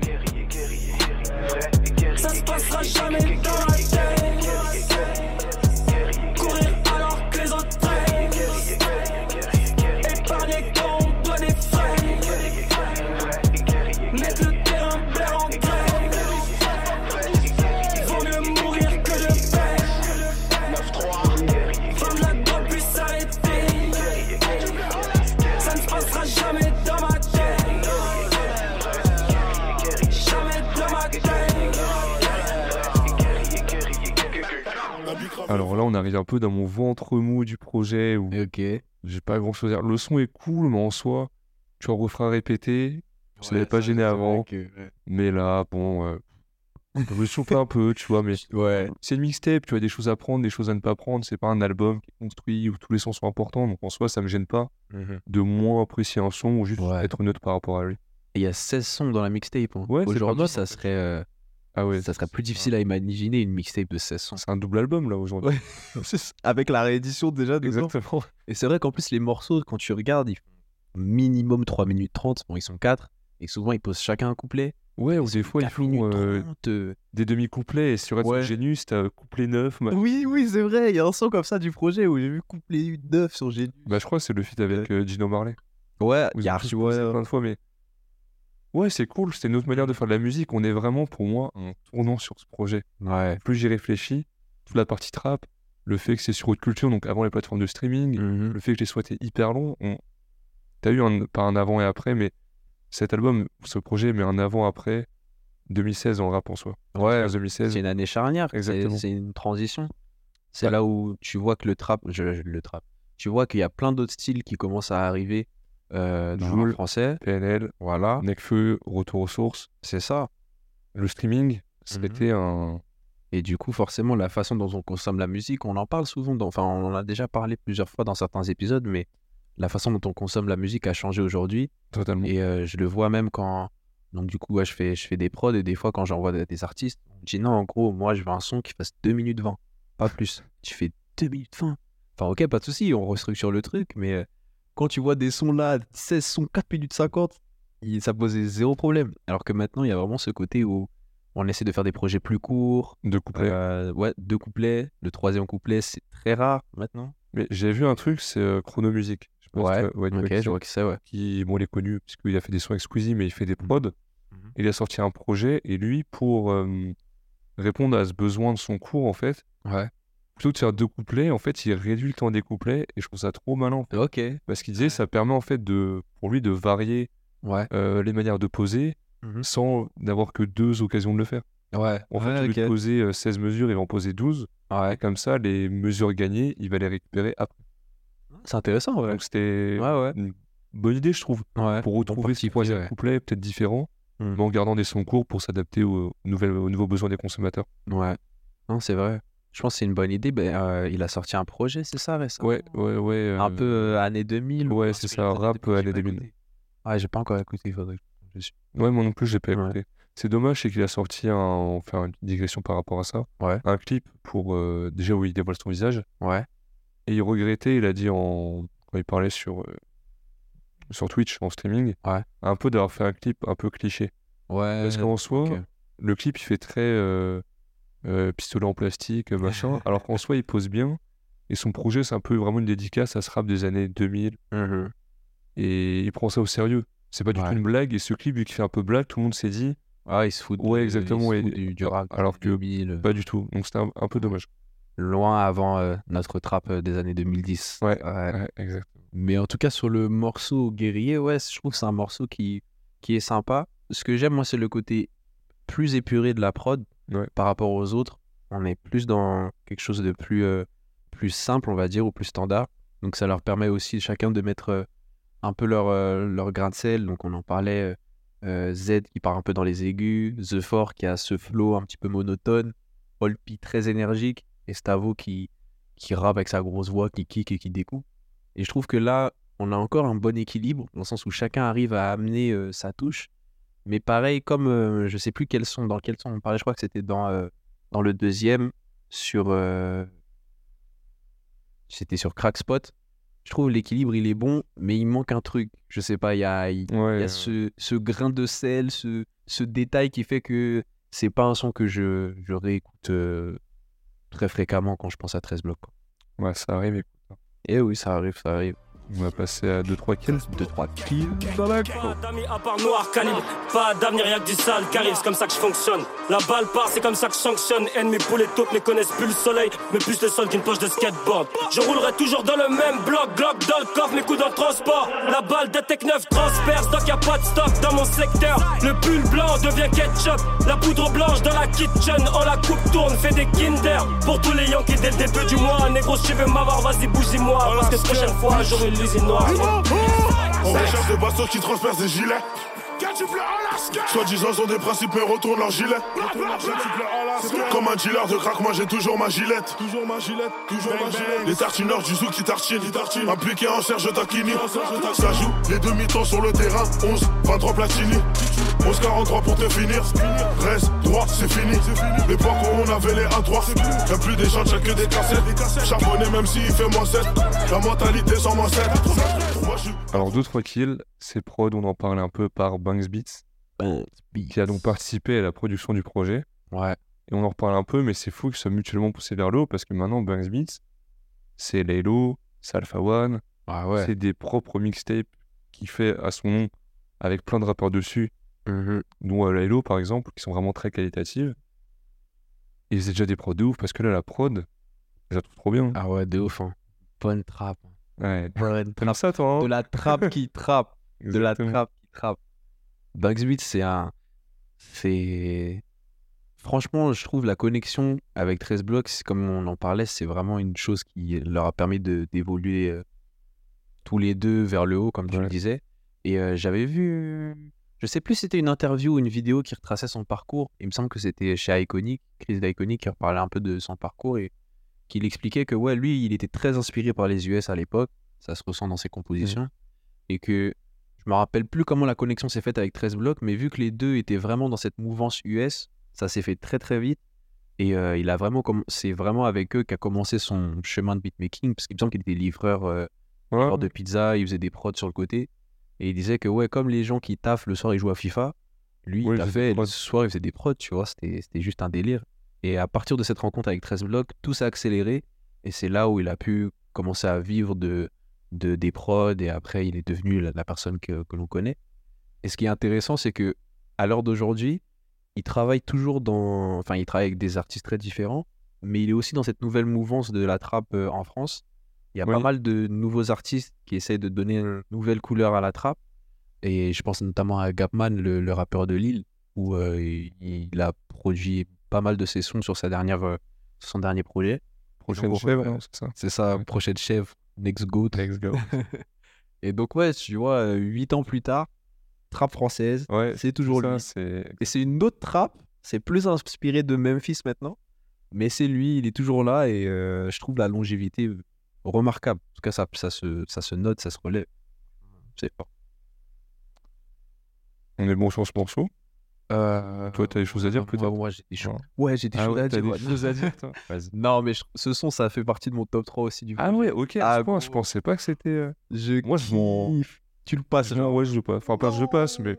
Alors là, on arrive un peu dans mon ventre mou du projet où Ok. j'ai pas grand chose à dire. Le son est cool, mais en soi, tu en referas répéter. Ça m'avait pas gêné avant. Mais là, bon, euh, je me souffle un peu, tu vois. Mais (laughs) Ouais. c'est une mixtape, tu as des choses à prendre, des choses à ne pas prendre. C'est pas un album qui est construit où tous les sons sont importants. Donc en soi, ça me gêne pas de moins apprécier un son ou juste Ouais. être neutre par rapport à lui. Il y a 16 sons dans la mixtape. hein. Ouais, Aujourd'hui, ça serait, euh, Ah ouais, ça serait plus difficile à imaginer une mixtape de 16 sons. c'est un double album là aujourd'hui. (laughs) Avec la réédition déjà Exactement. Et c'est vrai qu'en plus, les morceaux, quand tu regardes, ils font minimum 3 minutes 30. Bon, ils sont 4. Et souvent, ils posent chacun un couplet. Ouais, ou des fois ils 4 font euh, 30, euh. des demi-couplets et sur Ouais. Genius, t'as couplet 9. Oui, oui, c'est vrai. Il y a un son comme ça du projet où j'ai vu couplet 9 sur Genius. Bah, je crois que c'est le feat avec euh, Gino Marley. Ouais, il y a plein de fois, mais ouais, c'est cool. C'est une autre manière de faire de la musique. On est vraiment, pour moi, un tournant sur ce projet. Ouais. Plus j'y réfléchis, toute la partie trap, le fait que c'est sur haute culture, donc avant les plateformes de streaming, Mhm. le fait que sons étaient hyper longs, on... t'as eu un, pas un avant et après, mais cet album, ce projet, met un avant-après 2016 dans le rap en soi. Ouais, 2016. c'est une année charnière. c'est- Exactement. C'est une transition. C'est Ouais. là où tu vois que le trap, je, je- le trap, tu vois qu'il y a plein d'autres styles qui commencent à arriver euh, dans le Jul. rap français. PNL, Voilà, Necfeu, Retour aux sources, c'est ça. le streaming, c'était un. Et du coup, forcément, la façon dont on consomme la musique, on en parle souvent, dans- enfin, on en a déjà parlé plusieurs fois dans certains épisodes, mais la façon dont on consomme la musique a changé aujourd'hui. Totalement. Et euh, je le vois même quand. Donc, du coup, ouais, je, fais, je fais des prods et des fois, quand j'envoie des, des artistes, on me dit non, en gros, moi, je veux un son qui fasse 2 minutes 20, pas plus. Tu fais 2 minutes 20. Enfin, ok, pas de souci, on restructure le truc, mais euh, quand tu vois des sons là, 16 sons, 4 minutes 50, il- ça posait zéro problème. Alors que maintenant, il y a vraiment ce côté où on essaie de faire des projets plus courts. De couplets. Euh, ouais, deux couplets. Le troisième couplet, c'est très rare maintenant. Mais j'ai vu un truc, c'est euh, Chrono Music. Je Ouais, vois ok, qui je vois que c'est, ouais. qui, bon, il est connu puisqu'il a fait des sons Squeezie, mais il fait des prods. Mhm. Il a sorti un projet et lui, pour euh, répondre à ce besoin de son cours, en fait, Ouais. Plutôt que de faire deux couplets, en fait, il réduit le temps des couplets et je trouve ça trop malin. en fait. Ok. Parce qu'il disait, ça permet en fait de, pour lui de varier Ouais. euh, les manières de poser Mhm. sans n'avoir que deux occasions de le faire. Ouais. En fait, Ouais, au lieu ok. de poser euh, 16 mesures, il va en poser 12. Ouais. Comme ça, les mesures gagnées, il va les récupérer après. C'est intéressant, ouais. Donc c'était une bonne idée, je trouve. Pour retrouver parti ce pris, troisième ouais. couplet peut-être différent, Mm. mais en gardant des sons courts pour s'adapter aux, nouvelles, aux nouveaux besoins des consommateurs. Ouais. Non, c'est vrai. Je pense que c'est une bonne idée. Ben, euh, il a sorti un projet, c'est ça, récemment? Ouais, ouais, ouais. Un euh, peu euh, année 2000 ouais, c'est ça, rap, année pas 2000. écouté. Ouais, j'ai pas encore écouté, il faudrait je dessus. Ouais, moi non plus, j'ai pas Ouais. écouté. C'est dommage, c'est qu'il a sorti un. On va faire une digression par rapport à ça. Ouais. Un clip pour. déjà où il dévoile son visage. Ouais. Et il regrettait, il a dit en. Quand il parlait sur. sur Twitch, en streaming. Ouais. Un peu d'avoir fait un clip un peu cliché. Ouais. Parce qu'en soi, le clip, il fait très euh, euh, pistolet en plastique, machin, (laughs) alors qu'en soi, il pose bien. Et son projet, c'est un peu vraiment une dédicace à ce rap des années 2000. Mhm. Et il prend ça au sérieux. C'est pas du Ouais. tout une blague. Et ce clip, vu qu'il fait un peu blague, tout le monde s'est dit, Ah, il se fout de- Ouais, il exactement, et- du, du rap. alors que 2000, pas du tout. Donc c'était un, un peu dommage. loin avant euh, notre trap euh, des années 2010. Ouais, Ouais, exact. Mais en tout cas, sur le morceau guerrier, ouais, je trouve que c'est un morceau qui, qui est sympa. Ce que j'aime, moi, c'est le côté plus épuré de la prod Par rapport aux autres. On est plus dans quelque chose de plus, euh, plus simple, on va dire, ou plus standard. Donc ça leur permet aussi chacun de mettre euh, un peu leur, euh, leur grain de sel. Donc on en parlait, Z qui part un peu dans les aigus, The Four qui a ce flow un petit peu monotone. Olpi très énergique et qui, qui rappe avec sa grosse voix, qui kick et qui découpe. Et je trouve que là, on a encore un bon équilibre, dans le sens où chacun arrive à amener sa touche. Mais pareil, comme euh, je sais plus quels sont, dans quel son on parlait, je crois que c'était dans, euh, dans le deuxième, sur. euh, C'était sur Crackspot. Je trouve l'équilibre, il est bon, mais il manque un truc. Je sais pas, il y a, il- il Ouais, y a ce, ce grain de sel, ce, ce détail qui fait que c'est pas un son que je, je réécoute euh, très fréquemment quand je pense à 13 blocs. quoi. ouais, ça arrive. écoute. Et oui, ça arrive, ça arrive. On va passer à 2-3 kills. 2-3 kills dans la cour. Pas d'amis à part noir calibre, pas d'avenir, y'a que du sale qui arrive, c'est comme ça que je fonctionne. La balle part, c'est comme ça que je sanctionne. Ennemis pour les taupes ne connaissent plus le soleil, mais plus le sol qu'une poche de skateboard. Je roulerai toujours dans le même bloc, Glock dans le coffre, mes coups dans le transport. La balle de Tech 9 transperce, donc y'a pas de stock dans mon secteur. Le pull blanc devient ketchup, la poudre blanche dans la kitchen, en la coupe tourne, fait des kinder. Pour tous les Yankees dès le début du mois, négro, si tu veux m'avoir, vas-y, bouge-moi, parce que prochaine fois, j'aurai On recherche des bastos qui transpercent des gilets. Soi-disant, ils ont des principes, mais retournent leur gilet. Comme un dealer de crack, moi j'ai toujours ma gilette. Toujours ma gilette, toujours ma gilette. Les tartineurs du zouk qui tartinent. Impliqué en Serge Takini. Ça joue les demi-temps sur le terrain. 11, 23 platini. 11, 43 pour te finir. Reste droit, c'est fini. L'époque où on avait les 1-3. Y'a plus des gens, que des cassettes. Charbonné même s'il fait moins 7. La mentalité sans moins 7. Moi, je suis Alors 2-3 kills, c'est prod, on en parlait un peu par Banks Beats, qui a donc participé à la production du projet. Ouais. Et on en reparle un peu, mais c'est fou qu'ils soient mutuellement poussés vers le haut, parce que maintenant, Banks Beats, c'est Laylo, c'est Alpha One, Ah ouais. c'est des propres mixtapes qu'il fait à son nom, avec plein de rappeurs dessus, Mhm. dont euh, Laylo par exemple, qui sont vraiment très qualitatives. Et c'est déjà des prods de ouf, parce que là, la prod, je la trouve trop bien. Ah ouais, de ouf. hein. Bonne trappe. Ouais. Bonne ça, toi hein De la trappe qui trappe. De la trappe qui trappe. Bugs Beat, c'est un. C'est. Franchement, je trouve la connexion avec 13 blocs, comme on en parlait, c'est vraiment une chose qui leur a permis de- d'évoluer euh, tous les deux vers le haut, comme tu Ouais. le disais. Et euh, j'avais vu. Je sais plus si c'était une interview ou une vidéo qui retraçait son parcours. Il me semble que c'était chez Iconic, Chris d'Iconic, qui reparlait un peu de son parcours et qu'il expliquait que, ouais, lui, il était très inspiré par les US à l'époque. Ça se ressent dans ses compositions. Et que je me rappelle plus comment la connexion s'est faite avec 13 blocs, mais vu que les deux étaient vraiment dans cette mouvance US, ça s'est fait très très vite. Et euh, il a vraiment comm- c'est vraiment avec eux qu'a commencé son chemin de beatmaking, parce qu'il me semble qu'il était livreur, euh, Ouais, de pizza, il faisait des prods sur le côté. Et il disait que, ouais, comme les gens qui taffent le soir, ils jouent à FIFA, lui, Ouais, il taffait, le soir, il faisait des prods, tu vois, c'était juste un délire. Et à partir de cette rencontre avec 13 blocs, tout s'est accéléré. Et c'est là où il a pu commencer à vivre de, de, des prods. Et après, il est devenu la, la personne que, que l'on connaît. Et ce qui est intéressant, c'est que à l'heure d'aujourd'hui, il travaille toujours dans. Enfin, il travaille avec des artistes très différents. Mais il est aussi dans cette nouvelle mouvance de la trappe euh, en France. Il y a pas mal de nouveaux artistes qui essayent de donner une nouvelle couleur à la trappe. Et je pense notamment à Gapman, le, le rappeur de Lille, où euh, il, il a produit pas mal de ses sons sur sa dernière, euh, son dernier projet. Prochaine donc, chèvre, ouais. c'est ça C'est sa Ouais. prochaine chef, Next Goat. Let's go. (laughs) Et donc, ouais, tu vois, huit ans plus tard, trappe française, Ouais, c'est toujours ça, lui. c'est Et c'est une autre trappe, c'est plus inspiré de Memphis maintenant, mais c'est lui, il est toujours là et euh, je trouve la longévité remarquable. En tout cas, ça, ça, se, ça se note, ça se relève. C'est fort. On est bon sur ce morceau? Euh, Toi, t'as des choses à dire, moi, peut-être? Moi, j'ai des choses. Ouais, j'ai des Ah choses ouais, à dire. des ouais. choses à dire, toi? (laughs) Vas-y. Non, mais je- ce son, ça fait partie de mon top 3 aussi du coup. Ah ouais, ok, à Ah, ce point, je pensais pas que c'était... euh, Je Moi, je m'en-. Tu le passes, Non, ouais, je le passe. Enfin, pas je le passe, mais...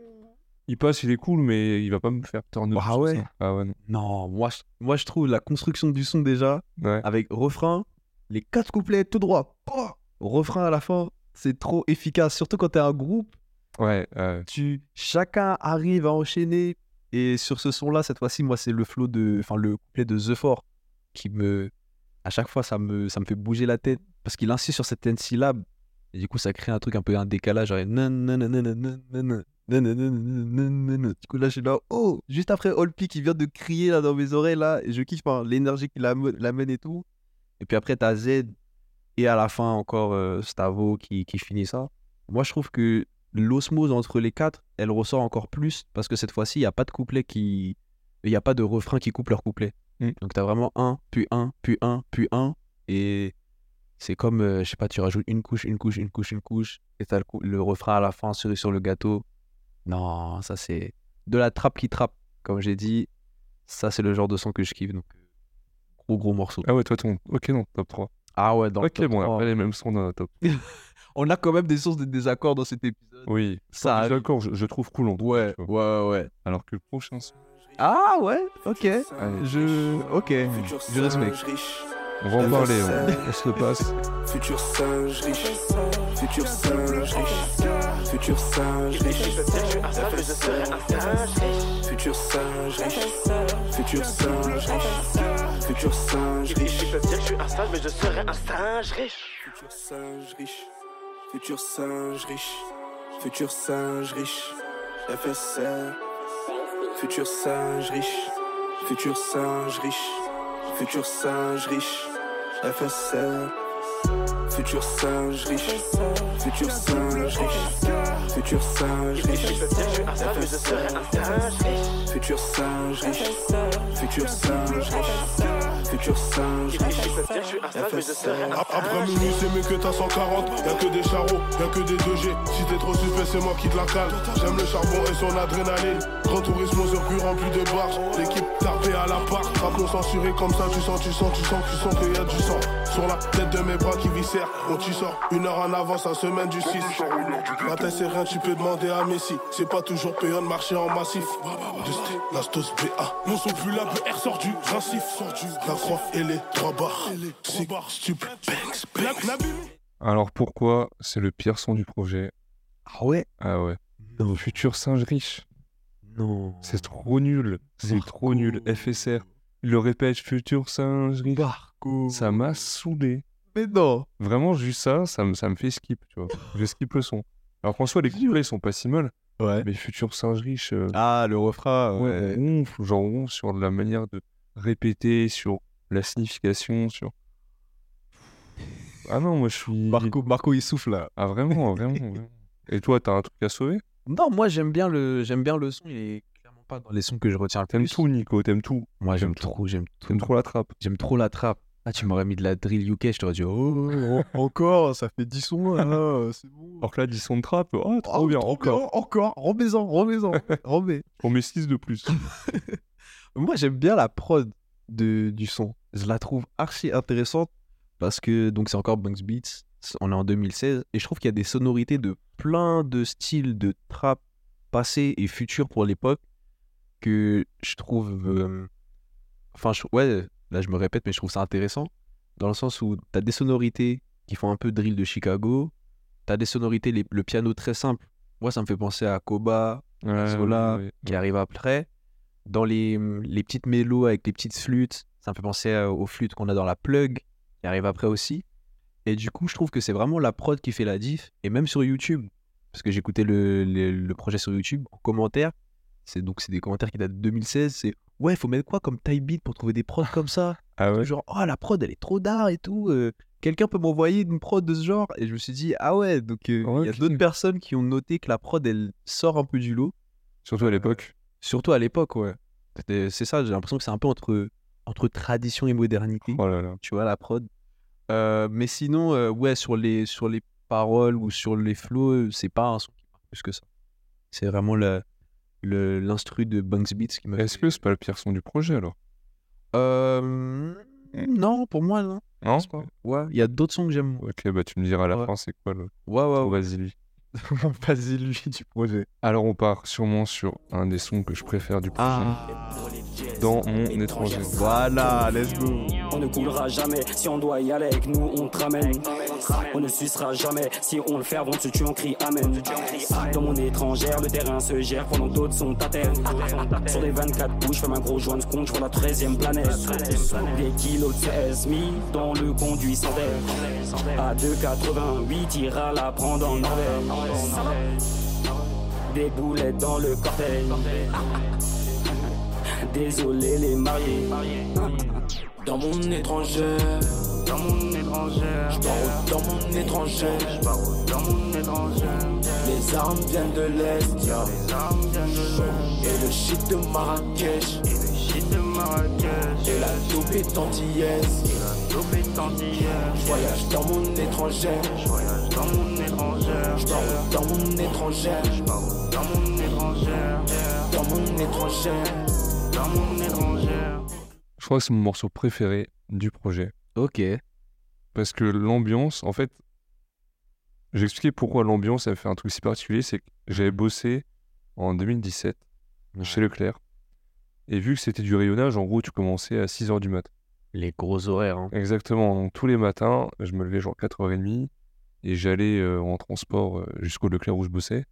Il passe, il est cool, mais il va pas me faire turn up Ah ouais. Ah ouais, non. Non, moi je, moi je trouve la construction du son déjà, Ouais. avec refrain, les quatre couplets tout droit, oh refrain à la fin, c'est trop efficace, surtout quand t'es un groupe. Ouais. Euh... Tu, chacun arrive à enchaîner. Et sur ce son-là, cette fois-ci, moi, c'est le flow de, enfin, le couplet de The Four qui me, à chaque fois, ça me, ça me fait bouger la tête parce qu'il insiste sur certaines syllabes. Et du coup, ça crée un truc un peu un décalage. Genre, du coup, là, je suis là, oh, juste après Olpi qui vient de crier là dans mes oreilles, là, et je kiffe hein, l'énergie qu'il amène et tout. Et puis après, t'as Z, et à la fin, encore euh, Stavo qui, qui finit ça. Moi, je trouve que l'osmose entre les quatre, elle ressort encore plus, parce que cette fois-ci, il n'y a pas de couplet qui. Il n'y a pas de refrain qui coupe leur couplet. Mm. Donc tu as vraiment un, puis un, puis un, puis un. Et c'est comme, euh, je sais pas, tu rajoutes une couche, une couche, une couche, une couche. Et tu as le refrain à la fin, cerise sur le gâteau. Non, ça c'est de la trappe qui trappe. Comme j'ai dit, ça c'est le genre de son que je kiffe. Donc, euh, gros, gros morceau. Ah ouais, toi, ton. Ok, non, top 3. Ah ouais, dans le ok, top bon, 3. après, les mêmes sons dans la top. (laughs) On a quand même des sources de désaccord dans cet épisode. Oui. Ça arrive. D'accord, je, je trouve cool en tout cas, Ouais, tu vois. ouais, ouais. Alors que le prochain son. Ah ouais, ok. Allez, Je. Ok, je respecte. on va en parler, on, on se le passe. Futur singe riche, futur singe riche, futur singe riche. Futur singe riche, futur singe riche, futur singe riche. Je peux te dire que je suis un singe, mais je serai un singe riche. Futur singe riche, futur singe riche, futur singe riche. FSR, futur singe riche, futur singe riche, futur singe riche. FSR, futur singe riche, futur singe riche, futur singe riche. Dire que je suis un singe, mais je serai un singe riche. Futur singe riche, futur singe riche, futur singe Je suis un mais serai un Après minuit, c'est mieux que t'as 140. Y'a que des charros, y'a que des 2G. Si t'es trop suspect, c'est moi qui te la cale. J'aime le charbon et son adrénaline. Grand tourisme au circuit rempli de barges. L'équipe tapée à la part. Rap non censuré comme ça, tu sens, tu sens, tu sens, tu sens qu'il y a du sang. Sur la tête de mes bras qui viscèrent. On t'y sort une heure en avance, la semaine du 6. La tête c'est rien, tu peux demander à Messi. C'est pas toujours payant de marcher en massif. De la stos BA. Mon son plus la BR sort du rincif. La croix et les trois barres. Sig, stup, banks, banks. Alors pourquoi c'est le pire son du projet? Ah ouais? Ah ouais. Non. Futur singe riche. Non. C'est trop nul. C'est trop nul. FSR. Il le répète, futur singe riche. Marco. Ça m'a saoulé. Mais non. Vraiment, juste ça, ça me, ça me fait skip, tu vois. Je skip le son. Alors qu'en soi, les couplets sont pas si mal, Ouais. mais futur singe riche, euh, Ah, le refrain. ouais, genre on ronfle sur la manière de répéter, sur la signification, sur... Ah non, moi je suis... Marco, Marco, il souffle là. Ah vraiment, vraiment, vraiment. (laughs) Et toi, t'as un truc à sauver? Non, moi j'aime bien le, j'aime bien le son. Il est clairement pas dans les sons que je retiens le T'aimes plus. tout, Nico, t'aimes tout. Moi j'aime T'aimes tout. trop, j'aime tout. T'aimes trop la trappe. J'aime trop la trappe. Ah, tu m'aurais mis de la drill UK, je t'aurais dit oh, oh, encore, ça fait 10 sons là, (laughs) c'est bon. Alors que là, 10 sons de trappe, oh, trop Oh, bien, trop encore. bien, encore, remets-en, remets-en, (laughs) remets. On met 6 de plus. Moi, j'aime bien la prod de, du son. Je la trouve archi intéressante parce que donc c'est encore Bunks Beats. On est en 2016 et je trouve qu'il y a des sonorités de plein de styles de trap passés et futurs pour l'époque que je trouve. euh, Enfin, je- ouais, là je me répète, mais je trouve ça intéressant dans le sens où tu as des sonorités qui font un peu drill de Chicago. Tu as des sonorités, les- le piano très simple. Moi, ça me fait penser à Koba, Ouais, Zola, ouais, ouais. qui arrive après. Dans les, les petites mélos avec les petites flûtes, ça me fait penser à- aux flûtes qu'on a dans la plug, qui arrive après aussi. Et du coup, je trouve que c'est vraiment la prod qui fait la diff. Et même sur YouTube, parce que j'écoutais le, le, le projet sur YouTube, en commentaire, c'est donc c'est des commentaires qui datent de 2016, c'est ouais, faut mettre quoi comme type beat pour trouver des prods comme ça? Ah ouais Genre, oh, la prod, elle est trop d'art et tout. euh, Quelqu'un peut m'envoyer une prod de ce genre? Et je me suis dit, ah ouais, donc euh, il y a d'autres personnes qui ont noté que la prod, elle sort un peu du lot. Surtout à l'époque. Surtout à l'époque, ouais. C'est ça, j'ai l'impression que c'est un peu entre, entre tradition et modernité, Oh là là. tu vois, la prod. Euh, mais sinon, euh, ouais, sur les, sur les paroles ou sur les flows, euh, c'est pas un son qui marque plus que ça. C'est vraiment le- le- l'instru de Bunks Beats qui m'a Est-ce fait- que c'est pas le pire son du projet alors? Euh, Non, pour moi, non. Non? Pas. Ouais, il y a d'autres sons que j'aime. Ok, bah tu me diras à la Ouais. fin c'est quoi le Ouais, ouais, ouais. Vas-y, lui. (laughs) Vas-y, lui, du projet. Alors on part sûrement sur un des sons que je préfère du projet. Dans mon étranger. Voilà, let's go. On ne coulera jamais, si on doit y aller avec nous, on te ramène. On ne sucera jamais, si on le fait avant de se tuer, on crie Amen. Dans mon étrangère, le terrain se gère pendant d'autres sont à terre. Sur les 24 coups, je fais un gros joint de je vois la 13 e planète. Des kilos de CS mis dans le conduit sans verre. À 2,88, ira la prendre en Norvège. Des boulettes dans le cortège. Désolé les mariés. Dans mon étrangère, Dans mon étrangère, dans mon étrangère, dans mon étrangère. les Les armes viennent de l'Est. Et le shit de Marrakech. Et le shit de Marrakech. Et la dope est antillaise. Et la dope est antillaise. Voyage dans mon étrangère. Voyage dans mon étrangère. J'pars dans mon étrangère. J'pars dans mon étrangère. Dans mon étrangère. Dans mon étrangère. Je crois que c'est mon morceau préféré du projet. Ok. Parce que l'ambiance, en fait, j'ai expliqué pourquoi l'ambiance, me fait un truc si particulier. C'est que j'avais bossé en 2017 chez Leclerc. Et vu que c'était du rayonnage, en gros, tu commençais à 6h du mat. Les gros horaires. hein. Exactement. Donc, tous les matins, je me levais genre 4h30 et j'allais euh, en transport euh, jusqu'au Leclerc où je bossais.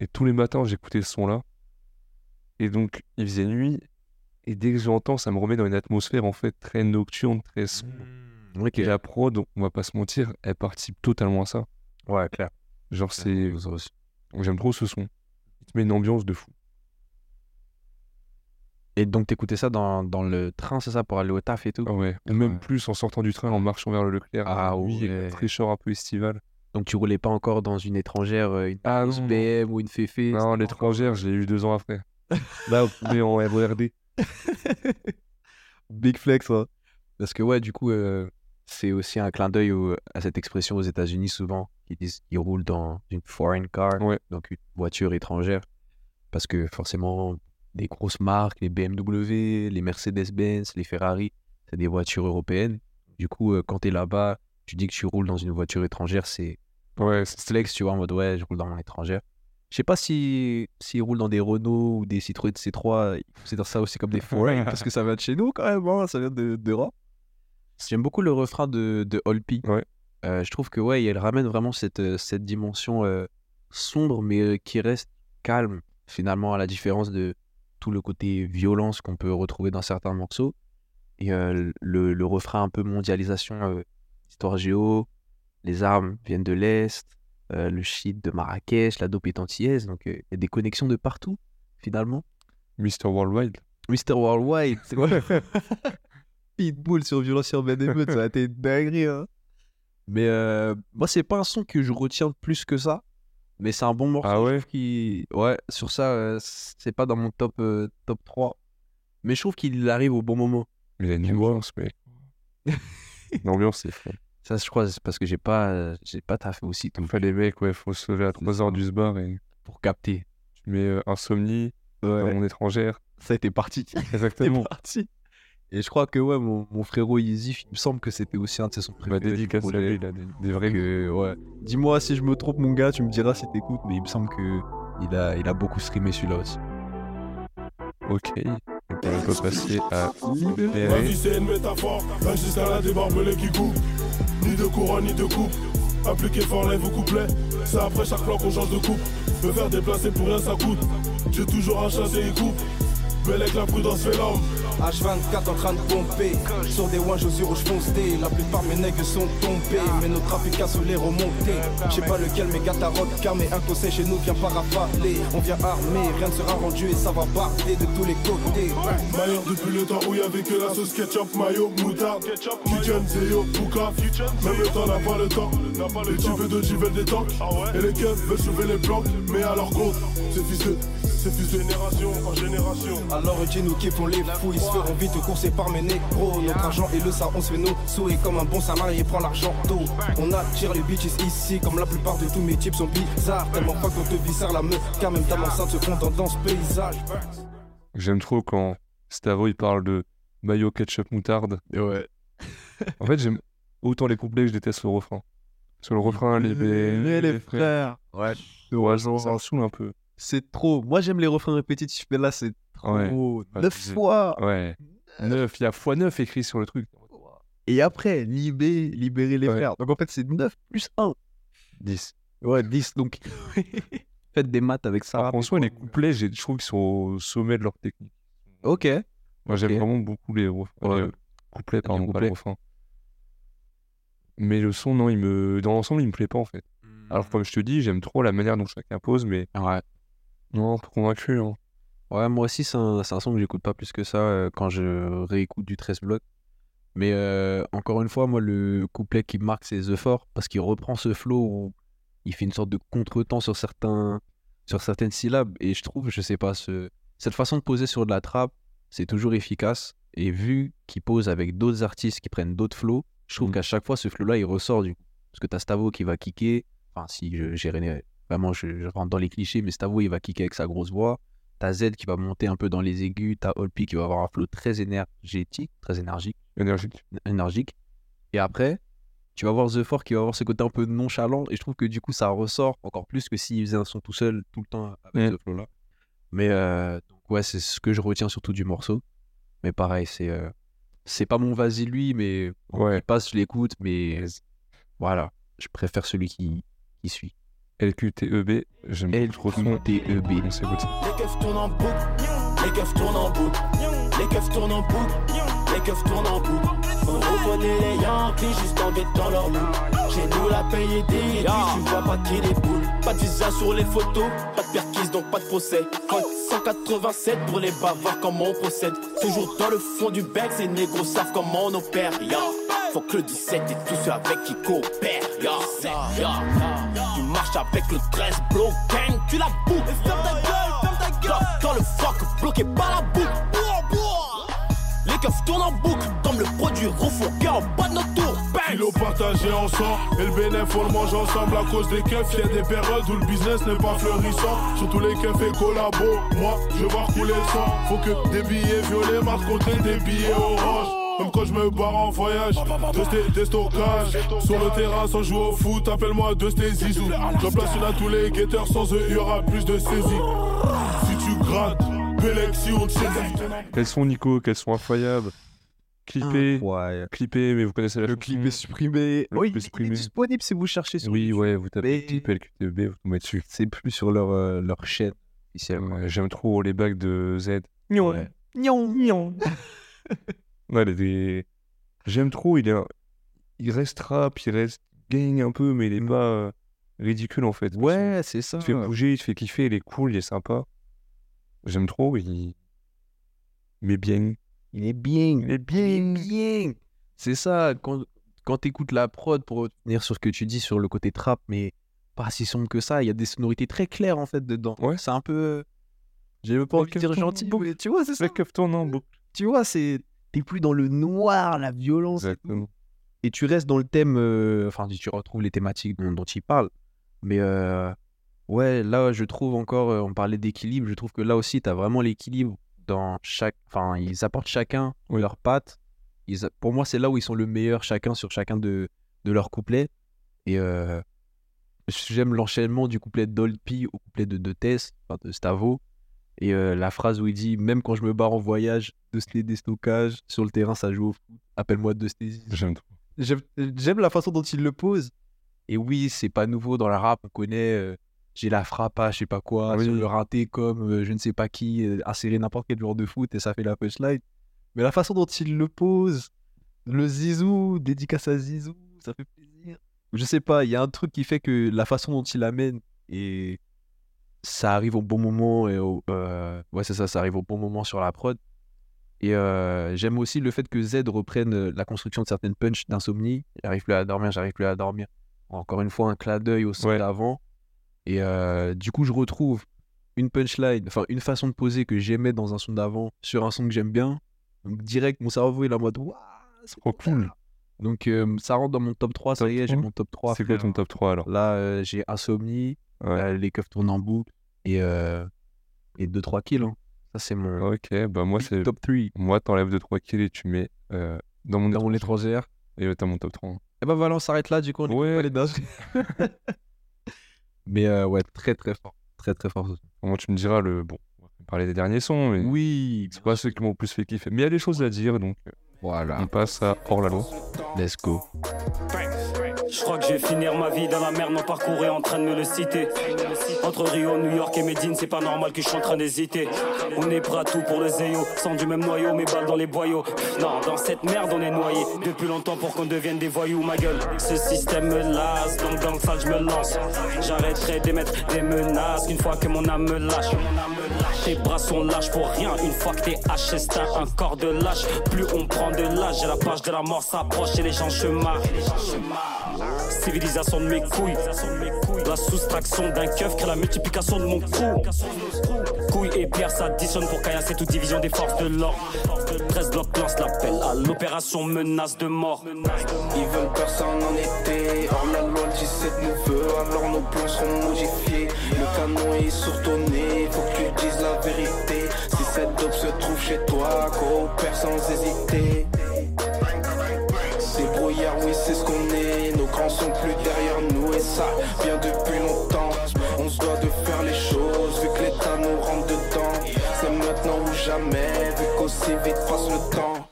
Et tous les matins, j'écoutais ce son-là. Et donc, il faisait nuit. Et dès que j'entends, ça me remet dans une atmosphère en fait très nocturne, très sombre. Ok. Et la prod, on va pas se mentir, elle participe totalement à ça. Ouais, clair. Genre, c'est. J'aime trop ce son. Il te met une ambiance de fou. Et donc, t'écoutais ça dans, dans le train, c'est ça, pour aller au taf et tout? Ah ouais. Ou même Ouais. plus en sortant du train, en marchant vers le Leclerc. Ah oui, ouais. la fraîcheur un peu estivale. Donc, tu roulais pas encore dans une étrangère, euh, une Ah non, non. BM ou une Féfé Non, l'étrangère, je l'ai eu deux ans après. Là, vous pouvez en RERD. (laughs) Big flex, hein. Parce que, ouais, du coup, euh, c'est aussi un clin d'œil à cette expression aux États-Unis souvent, qui disent qu'ils roulent dans une foreign car, Ouais. donc une voiture étrangère. Parce que forcément, des grosses marques, les BMW, les Mercedes-Benz, les Ferrari, c'est des voitures européennes. Du coup, euh, quand tu es là-bas, tu dis que tu roules dans une voiture étrangère, c'est Ouais, c'est flex, tu vois, en mode ouais, je roule dans mon étrangère. Je sais pas si s'ils roulent dans des Renault ou des Citroën C3, ils considèrent ça aussi comme des foreign (laughs) parce que ça vient de chez nous quand même, hein, ça vient de- d'Europe. J'aime beaucoup le refrain de, de Olpi. Ouais. Euh, je trouve que ouais, elle ramène vraiment cette, euh, cette dimension euh, sombre mais qui reste calme finalement à la différence de tout le côté violence qu'on peut retrouver dans certains morceaux. Et euh, le, le refrain un peu mondialisation, histoire géo, les armes viennent de l'Est, euh, le shit de Marrakech, la dope est antillaise, donc euh, il y a des connexions de partout, finalement. Mr. Worldwide. Mr. Worldwide, c'est quoi? (laughs) Pitbull sur violence sur Émeute, ça a été dinguerie, hein. Mais euh, moi, c'est pas un son que je retiens plus que ça, mais c'est un bon morceau. Ah ouais? Ouais, sur ça, c'est pas dans mon top, top 3, mais je trouve qu'il arrive au bon moment. Il a une ambiance, mais. (laughs) L'ambiance, c'est fou. Ça, je crois, c'est parce que j'ai pas, euh, j'ai pas taffé aussi tout Enfin, les mecs, ouais, faut se lever à 3h du bar et pour capter. tu mets euh, Insomnie dans mon étrangère. Ça a été parti. (laughs) Exactement. (laughs) Parti. Et je crois que ouais, mon, mon frérot Yeezy, il me semble que c'était aussi un de ses sons Bah, préférés. du dédicace à lui, il a des, des vrais. Que, ouais. Dis-moi si je me trompe, mon gars, tu me diras si t'écoutes, mais il me semble que il a, il a beaucoup streamé celui-là aussi. Ok. On peut passer à Libéré. vie c'est une métaphore, la qui coupent. Ni de couronne ni de coupe. Appliquer fort lève au couplet. C'est après chaque plan qu'on change de coupe. Me faire déplacer pour rien ça coûte. J'ai toujours un chassé et coupe. Belle avec la prudence fait l'homme. H24 en train de pomper Sur des wanges aux yeux rouges foncés La plupart mes nègres sont tombés Mais nos trafiquants sont les remontés Je sais pas lequel mes gars Car mais un conseil chez nous vient pas rafaler On vient armé, rien ne sera rendu Et ça va barder de tous les côtés Meilleur depuis le temps où y avait que la sauce ketchup, mayo, moutarde. Kitchen, Zéo, Bouka. Même le temps n'a pas le temps. Les types de veulent des tanks. Et les keufs veulent sauver les planques. Mais à leur compte, c'est fils. C'est de génération en génération. Alors dis nous qui font les fous Ils se feront vite courser par mes négros Notre argent et le ça on se fait nos sous Et comme un bon salarié prend l'argent tôt On attire les bitches ici Comme la plupart de tous mes types sont bizarres Tellement pas qu'on te viscère la meuf Car même ta enceinte se fond dans ce paysage J'aime trop quand Stavo il parle de mayo, ketchup, moutarde. Ouais. En fait, j'aime autant les couplets que je déteste le refrain. Sur le refrain, Libéré, les frères. Ouais. Ouais, ça, ça me saoule un peu. C'est trop. Moi, j'aime les refrains répétitifs, mais là, c'est trop. Ouais. Neuf fois. Ouais. 9, il y a x9 écrit sur le truc. Et après, libérer, libérer les Ouais. frères. Donc en fait, c'est 9 plus 1. 10. Ouais, 10. Donc, (laughs) faites des maths avec ça. En soi, les couplets, je trouve qu'ils sont au sommet de leur technique. Ok. Moi, j'aime vraiment beaucoup les, ref- Ouais. les couplets, pardon, pas couplets. le refrain. Mais le son, non, il me... dans l'ensemble, il me plaît pas en fait. Alors, comme je te dis, j'aime trop la manière dont chacun pose, mais Ouais. Non, pas convaincu. Hein. Ouais, moi aussi, c'est un, c'est un son que j'écoute pas plus que ça euh, quand je réécoute du 13 blocs. Mais euh, encore une fois, moi, le couplet qui me marque, c'est The Fort, parce qu'il reprend ce flow où il fait une sorte de contretemps sur certains sur certaines syllabes et je trouve je sais pas ce, cette façon de poser sur de la trappe c'est toujours efficace et vu qu'il pose avec d'autres artistes qui prennent d'autres flows je trouve Mhm. qu'à chaque fois ce flow là il ressort du coup parce que t'as Stavo qui va kicker enfin si je- j'ai vraiment je, je rentre dans les clichés mais Stavo il va kicker avec sa grosse voix t'as Z qui va monter un peu dans les aigus t'as Olpi qui va avoir un flow très énergétique très énergique Énergique. énergique. Et après, tu vas voir The Four qui va avoir ce côté un peu nonchalant. Et je trouve que du coup, ça ressort encore plus que s'il faisait un son tout seul tout le temps avec ce flow-là. Mais euh, donc, ouais, c'est ce que je retiens surtout du morceau. Mais pareil, c'est euh, c'est pas mon vas-y lui, mais Ouais. il passe, je l'écoute. Mais voilà, je préfère celui qui, qui suit. LQTEB, E j'aime trop son. LQTEB. On s'écoute ça. Les keufs tournent en boucle, les keufs tournent en boucle, les keufs tournent en boucle, les keufs tournent en boucle. On reconnaît les Yankees juste en guettant leur look. Chez nous la paye est dit, tu vois pas qui les boules. Pas de visa sur les photos, pas de perquise donc pas de procès. Code 187 pour les bavards comment on procède? Toujours dans le fond du bec, ces négros savent comment on opère. Faut que le 17 et tous ceux avec qui coopèrent. Marches avec le 13 blow gang, tu la boucles. Ferme ta gueule, ferme ta gueule. Dans, le fuck, bloqué par la boucle. Les keufs tournent en boucle, comme le produit refourgué en bas de notre tour. Kilo partagé ensemble et le bénéf on le mange ensemble à cause des keufs. Y'a des périodes où le business n'est pas fleurissant. Surtout les keufs et collabos. Moi, je vais voir couler le sang. Faut que des billets violets marquent côté des billets orange. Même quand je me barre en voyage, de sté- des stockages. Sur le terrain sans jouer au foot, appelle-moi de sté zizou. Je place une à tous les guetteurs, sans eux, il y aura plus de saisie. Si tu grattes, Bélexi, on te. Quels sont Nico Quels sont incroyables? Clippé. Ouais. Clippé, mais vous connaissez la Le clip est supprimé. Le Oui, clip est il est supprimé. disponible si vous cherchez sur Oui, YouTube. ouais, vous tapez Mais- clip LQTEB, vous tombez dessus. C'est plus sur leur, euh, leur chaîne. Ouais, J'aime trop les bacs de Z. Ouais. (laughs) Ouais, les- des- J'aime trop, il est un- il reste rap, il reste gang un peu, mais il est pas euh, ridicule en fait. Ouais, c'est ça. Il te fait bouger, il te fait kiffer, il est cool, il est sympa. J'aime trop, il... Mais bien. Il est bien. Il est bien. bien. C'est ça, quand, quand tu écoutes la prod, pour revenir sur ce que tu dis sur le côté trap, mais pas si sombre que ça, il y a des sonorités très claires en fait dedans. Ouais. C'est un peu. J'ai pas envie de dire gentil, mais tu vois, c'est ça. Tu vois, c'est. T'es plus dans le noir, la violence. Exactement. et tu restes dans le thème, euh, enfin, tu retrouves les thématiques dont, dont il parle. Mais euh, ouais, là, je trouve encore, euh, on parlait d'équilibre, je trouve que là aussi, tu as vraiment l'équilibre dans chaque. Enfin, ils apportent chacun Oui. leur patte. Ils Pour moi, c'est là où ils sont le meilleur, chacun sur chacun de, de leurs couplets. Et euh, j'aime l'enchaînement du couplet d'Olpi au couplet de, de Tess, enfin, de Stavo. Et euh, la phrase où il dit Même quand je me barre en voyage, de des stockages, sur le terrain, ça joue au foot, appelle-moi de. J'aime trop. J'aime la façon dont il le pose. Et oui, c'est pas nouveau dans la rap. On connaît euh, j'ai la frappe à je sais pas quoi, oui. sur le raté comme euh, je ne sais pas qui, insérer n'importe quel joueur de foot et ça fait la punchline. Mais la façon dont il le pose, le Zizou, dédicace à Zizou, ça fait plaisir. Je sais pas, il y a un truc qui fait que la façon dont il amène et ça arrive au bon moment et au, euh, ouais c'est ça, ça arrive au bon moment sur la prod. Et euh, j'aime aussi le fait que Z reprenne euh, la construction de certaines punches d'insomnie. J'arrive plus à dormir, j'arrive plus à dormir. Encore une fois, un clin d'œil au son Ouais. d'avant. Et euh, du coup, je retrouve une punchline, enfin une façon de poser que j'aimais dans un son d'avant sur un son que j'aime bien. Donc direct, mon cerveau est en mode Waouh, c'est Trop cool. Donc ça rentre dans mon top 3, ça y est, j'ai 3. mon top 3. C'est quoi ton top 3 alors? Là, j'ai Insomnie, Ouais. euh, les keufs tournent en boucle et, euh, et 2-3 kills. hein. Ça, c'est mon Ok, bah moi c'est. top 3 Moi, t'enlèves 2-3 kills et tu mets euh, dans mon dans mon étrangère. Et ouais, t'as mon top 3. Et ben voilà, on s'arrête là, du coup, on Ouais. pas les dages. (laughs) Mais euh, ouais, très très fort. Très très fort. Moi, tu me diras le. Bon, on va parler des derniers sons, mais Oui, c'est pas ceux qui m'ont le plus fait kiffer. Mais il y a des choses à dire, donc euh, voilà. on passe à hors la loi. Let's go. Je crois que je vais finir ma vie dans la merde, mon parcours est en train de me le citer. Entre Rio, New York et Medine, c'est pas normal que je suis en train d'hésiter. On est prêt à tout pour le Zéo, sans du même noyau, mes balles dans les boyaux. Non, dans cette merde, on est noyé depuis longtemps pour qu'on devienne des voyous, ma gueule. Ce système me lasse, donc dans le sale, je me lance. J'arrêterai d'émettre des menaces une fois que mon âme me lâche. Tes bras sont lâches pour rien, une fois que t'es haché, c'est un corps de lâche. Plus on prend de l'âge, la page de la mort s'approche et les gens se. Civilisation de mes couilles. La soustraction d'un keuf crée la multiplication de mon cou. Couilles et pierres s'additionnent pour caillasser toute division des forces de l'ordre. 13 blocs lance l'appel à l'opération menace de mort. Ils veulent personne en été. Hors la loi, le 17 nous veut, alors nos plans seront modifiés. Le canon est surtonné, faut Si cette dope se trouve chez toi, coopère sans hésiter. C'est brouillard, oui, c'est ce qu'on est. Nos grands sont plus derrière nous, et ça vient depuis longtemps. On se doit de faire les choses, vu que l'État nous rentre dedans. C'est maintenant ou jamais, vu qu'aussi vite passe le temps.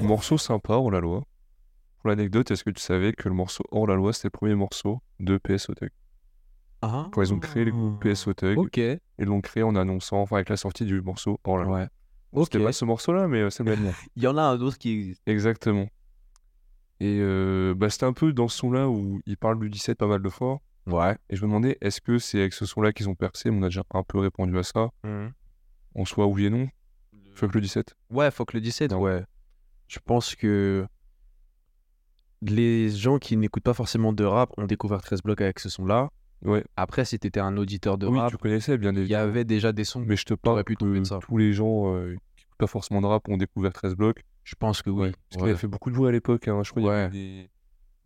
Morceau sympa, hors la loi. Pour l'anecdote, est-ce que tu savais que le morceau hors la loi, c'était le premier morceau de PS Tug Ah. Quand ils ont créé le groupe PS Tug, Ok. ils l'ont créé en annonçant, enfin avec la sortie du morceau hors la loi. Ouais. C'était pas ce morceau-là, mais euh, c'est le même. (laughs) Il y en a un autre qui existe. Exactement. Et euh, bah, c'était un peu dans ce son-là où ils parlent du 17 pas mal de fois. Ouais. Et je me demandais, est-ce que c'est avec ce son-là qu'ils ont percé? On a déjà un peu répondu à ça. En soi, oui et non. Fuck le 17. Ouais, faut que le 17, ouais. Je pense que les gens qui n'écoutent pas forcément de rap ont découvert 13 blocs avec ce son-là. Ouais. Après, si t'étais un auditeur de oui, rap, tu connaissais bien il y avait déjà des sons. Mais je te parle pu tomber que de ça. tous les gens euh, qui n'écoutent pas forcément de rap ont découvert 13 blocs. Je pense que oui. Parce qu'il a fait beaucoup de bruit à l'époque. hein. Je crois qu'il y avait des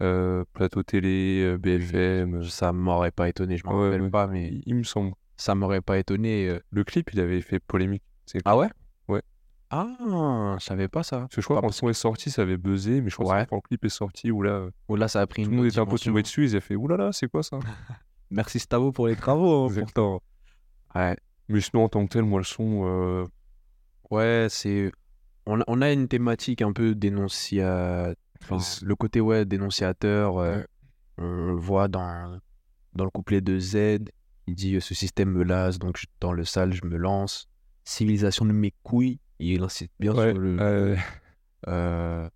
euh, plateaux télé, euh, BFM. Ça m'aurait pas étonné, je m'en Ouais, rappelle ouais. pas, mais Il, il me semble. ça m'aurait pas étonné. euh. Le clip, il avait fait polémique. Ah ouais? Ouais. Ah, je savais pas ça. Parce que je crois que quand le son est sorti, ça avait buzzé, mais je crois Ouais. que quand le clip est sorti, où là, euh, là, ça a pris tout une le monde était un peu tombé dessus, ils avaient fait oulala, c'est quoi ça? (laughs) Merci Stavo pour les travaux, hein, pourtant. Ouais. Mais sinon, en tant que tel, moi, le son, euh, Ouais, c'est. On a, on a une thématique un peu dénonciateur. le côté ouais, dénonciateur, euh, Ouais. on le voit dans, dans le couplet de Z. Il dit euh, Ce système me lasse, donc je- dans le sale, je me lance. Civilisation de mes couilles. Il insiste bien Ouais, sur le. euh,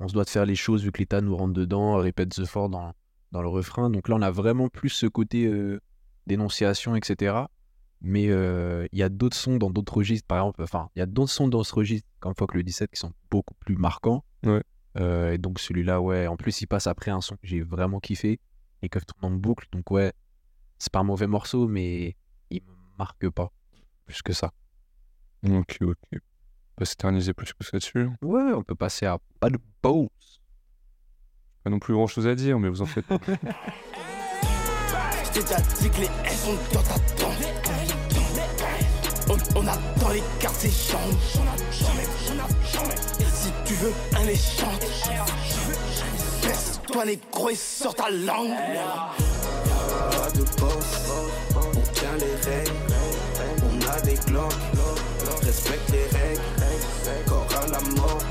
on se doit de faire les choses vu que l'État nous rentre dedans, répète The Fort dans, dans le refrain. Donc là, on a vraiment plus ce côté euh, dénonciation, etc. Mais euh, il y a d'autres sons dans d'autres registres, par exemple, enfin, il y a d'autres sons dans ce registre, comme Fuck le 17, qui sont beaucoup plus marquants. Ouais. Euh, et donc celui-là, ouais, en plus, il passe après un son que j'ai vraiment kiffé et que tourne en boucle. Donc ouais, c'est pas un mauvais morceau, mais il me marque pas plus que ça. Ok, ok. Pas s'éterniser plus que ça dessus. Ouais, on peut passer à pas de pause. Pas non plus grand chose à dire, mais vous en faites pas. Je t'ai déjà dit que les (laughs) S sont dans ta tombe. On, on attend les chambres. Et si tu veux un échange, baisse-toi les gros et sors ta langue. Pas de boss, on tient les règles. On a des glocks, respecte les règles. Corps à la mort,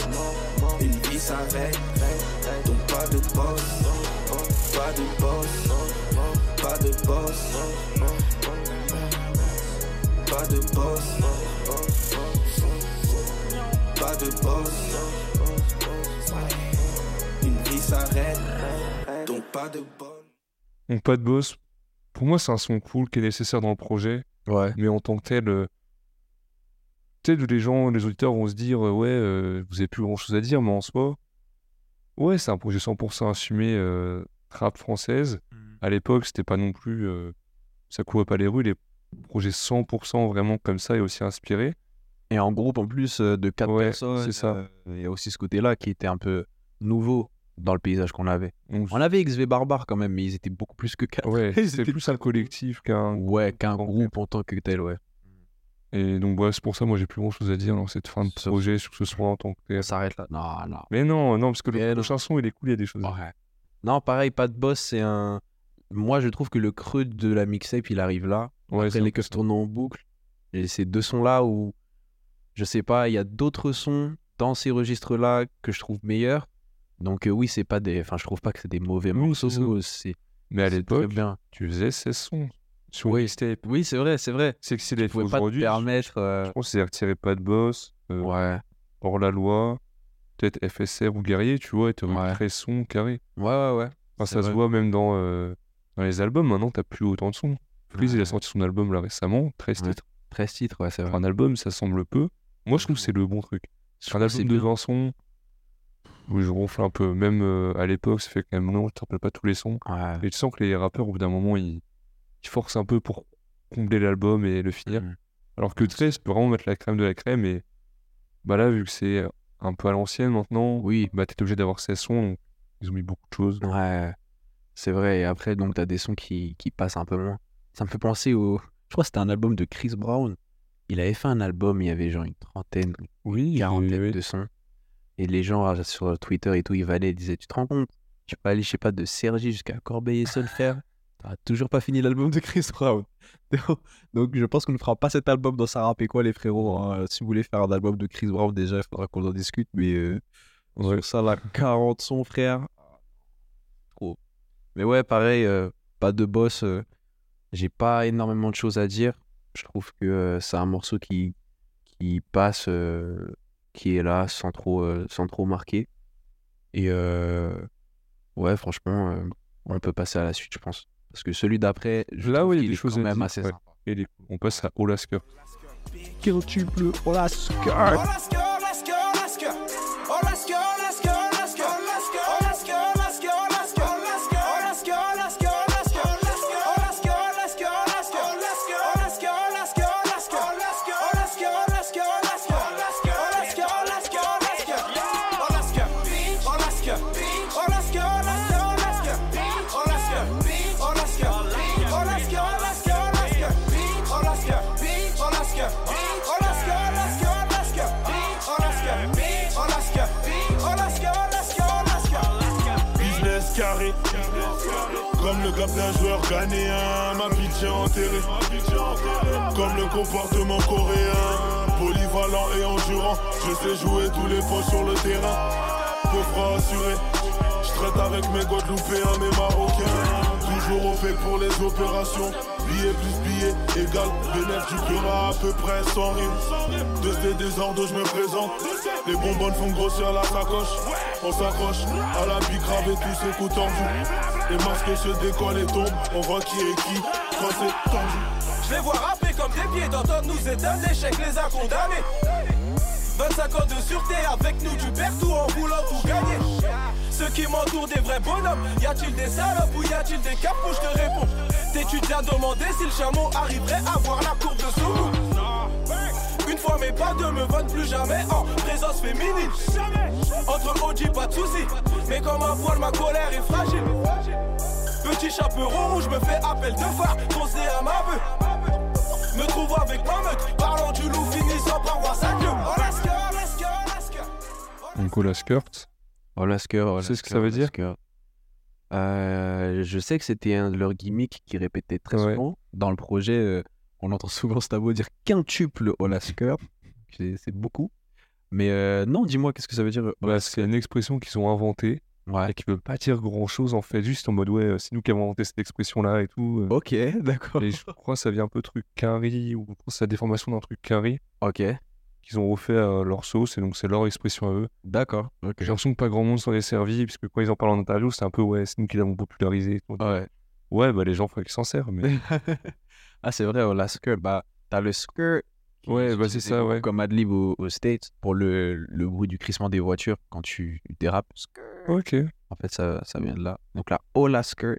une vie s'arrête. Donc pas de boss, pas de boss, pas de boss, pas de boss, pas de boss. Une vie s'arrête, donc pas de boss. Donc, pas de boss. Pour moi, c'est un son cool qui est nécessaire dans le projet. Ouais. Mais en tant que tel, euh, peut-être les gens, les auditeurs vont se dire euh, Ouais, euh, vous avez plus grand chose à dire, mais en soi, ouais, c'est un projet 100% assumé euh, rap française. À l'époque, c'était pas non plus. euh, ça courait pas les rues, les projets 100% vraiment comme ça et aussi inspirés. Et en groupe, en plus euh, de quatre Ouais, personnes, c'est ça. euh, il y a aussi ce côté-là qui était un peu nouveau dans le paysage qu'on avait. Donc, On avait XV Barbare quand même, mais ils étaient beaucoup plus que quatre. ouais, (laughs) Ils c'était étaient plus un collectif qu'un. Ouais, qu'un groupe en tant que tel, ouais. Et donc, c'est pour ça, moi, j'ai plus grand chose à dire dans cette fin de projet sur ce son en tant que. On s'arrête là. Non, non. Mais non, non, parce que le Mais non. prochain son, il est cool, il y a des choses. Ouais. Non, pareil, pas de boss, c'est un. Moi, je trouve que le creux de la mixtape, il arrive là. Ouais, Après, les ça. tournent en boucle. Et ces deux sons-là où, je sais pas, il y a d'autres sons dans ces registres-là que je trouve meilleurs. Donc, euh, oui, c'est pas des. Enfin, je trouve pas que c'est des mauvais Oui, morceaux. Mais à l'époque, très bien. tu faisais 16 sons oui, c'est vrai, c'est vrai. C'est que c'est des pas te permettre. Euh... Je pense c'est retirer pas de boss, euh, ouais. hors la loi, peut-être FSR ou guerrier, tu vois, et te ouais. très son carré. Ouais, ouais, ouais. Ça se voit même dans, euh, dans les albums. Maintenant, t'as plus autant de sons. Freeze, ouais. il a sorti son album là récemment, 13 titres. 13 titres, ouais, c'est vrai. Un album, ça semble peu. Moi, je trouve que c'est le bon truc. Sur un album de 20 sons, où je ronfle un peu, même euh, à l'époque, ça fait quand même non, tu te rappelles pas tous les sons. Ouais. Et tu sens que les rappeurs, au bout d'un moment, ils, force un peu pour combler l'album et le finir. Mm. Alors que 13 peut vraiment mettre la crème de la crème et bah là, vu que c'est un peu à l'ancienne maintenant, oui. bah t'es obligé d'avoir 16 sons, ils ont mis beaucoup de choses. Ouais, c'est vrai. Et après, donc t'as des sons qui, qui passent un peu moins. Ça me fait penser au. Je crois que c'était un album de Chris Brown. Il avait fait un album, il y avait genre une trentaine, oui, quarantaine oui, oui. de sons. Et les gens ah, sur Twitter et tout, ils valaient, ils disaient Tu te rends compte? Tu peux aller, je sais pas, de Sergi jusqu'à Corbeil-Essonnes faire t'as toujours pas fini l'album de Chris Brown. (laughs) Donc je pense qu'on ne fera pas cet album dans Sarah quoi les frérots. Hein. Euh, si vous voulez faire un album de Chris Brown, déjà, il faudra qu'on en discute, mais euh, ça la 40 son, frère. Trop. Mais ouais, pareil, euh, pas de boss. J'ai pas énormément de choses à dire. Je trouve que c'est un morceau qui, qui passe, qui est là, sans trop, sans trop marquer. Et ouais, franchement, on peut passer à la suite, je pense. Parce que celui d'après, là où il y a des choses quand même assez ouais. sympa. Et on passe à Olasker. Quand tu pleut, Olasker. Gap d'un joueur ghanéen, ma est enterrée. Comme le comportement coréen, polyvalent et endurant. Je sais jouer tous les postes sur le terrain. Je traite avec mes Guadeloupéens, mes Marocains. Toujours au fait pour les opérations. Billet plus billet égal Bénéf du Pura à peu près sans rime. De ces désordres, je me présente. Les bonbonnes font grossir la sacoche. On s'accroche à la bicrave et tous ces coups tendus. Les masques se décollent et tombent. On voit qui est qui. Quand c'est tendu. Je les vois rapper comme des pieds d'entendre nous éteindre l'échec les a condamnés 25 ans de sûreté avec nous tu perds en voulant tout gagner. Ceux qui m'entourent des vrais bonhommes. Y a-t-il des salopes ou y a-t-il des capos je te réponds T'es-tu déjà demandé si le chameau arriverait à voir la courbe de Soumou. Une fois mes pas deux me votent plus jamais en présence féminine. Entre OG pas de soucis Mais comme un poil ma colère est fragile. Petit chaperon rouge me fait appel de phare Foncé à ma bœuf. Me trouve avec ma meute. Parlant du loup finissant par voir sa Alaska Donc Ola Skirt. Olasker, Tu sais ce que ça veut dire Euh, je sais que c'était un de leurs gimmicks qui répétait très Ouais. souvent. Dans le projet, euh, on entend souvent Stavo dire quintuple Olasker. c'est c'est beaucoup. Mais euh, non, dis-moi, qu'est-ce que ça veut dire Bah, c'est une expression qu'ils ont inventée Ouais. et qui veut pas dire grand chose en fait, juste en mode ouais, c'est nous qui avons inventé cette expression là et tout. Ok, (laughs) d'accord. Et je crois que ça vient un peu truc quinri ou je crois que c'est la déformation d'un truc quinri Ok, qu'ils ont refait à leur sauce et donc c'est leur expression à eux. d'accord. J'ai l'impression que pas grand monde s'en est servi puisque quand ils en parlent en interview, c'est un peu ouais, c'est nous qui l'avons popularisé. Ouais. Ouais, bah les gens faudrait qu'ils s'en servent. Mais... (laughs) ah, c'est vrai, Olasker. Bah, t'as le skirt. Ouais, bah, c'est ça, ouais. Comme adlib aux, aux States pour le, le bruit du crissement des voitures quand tu dérapes. Skirt. ok. En fait, ça, ça vient de là. Donc là, Olasker.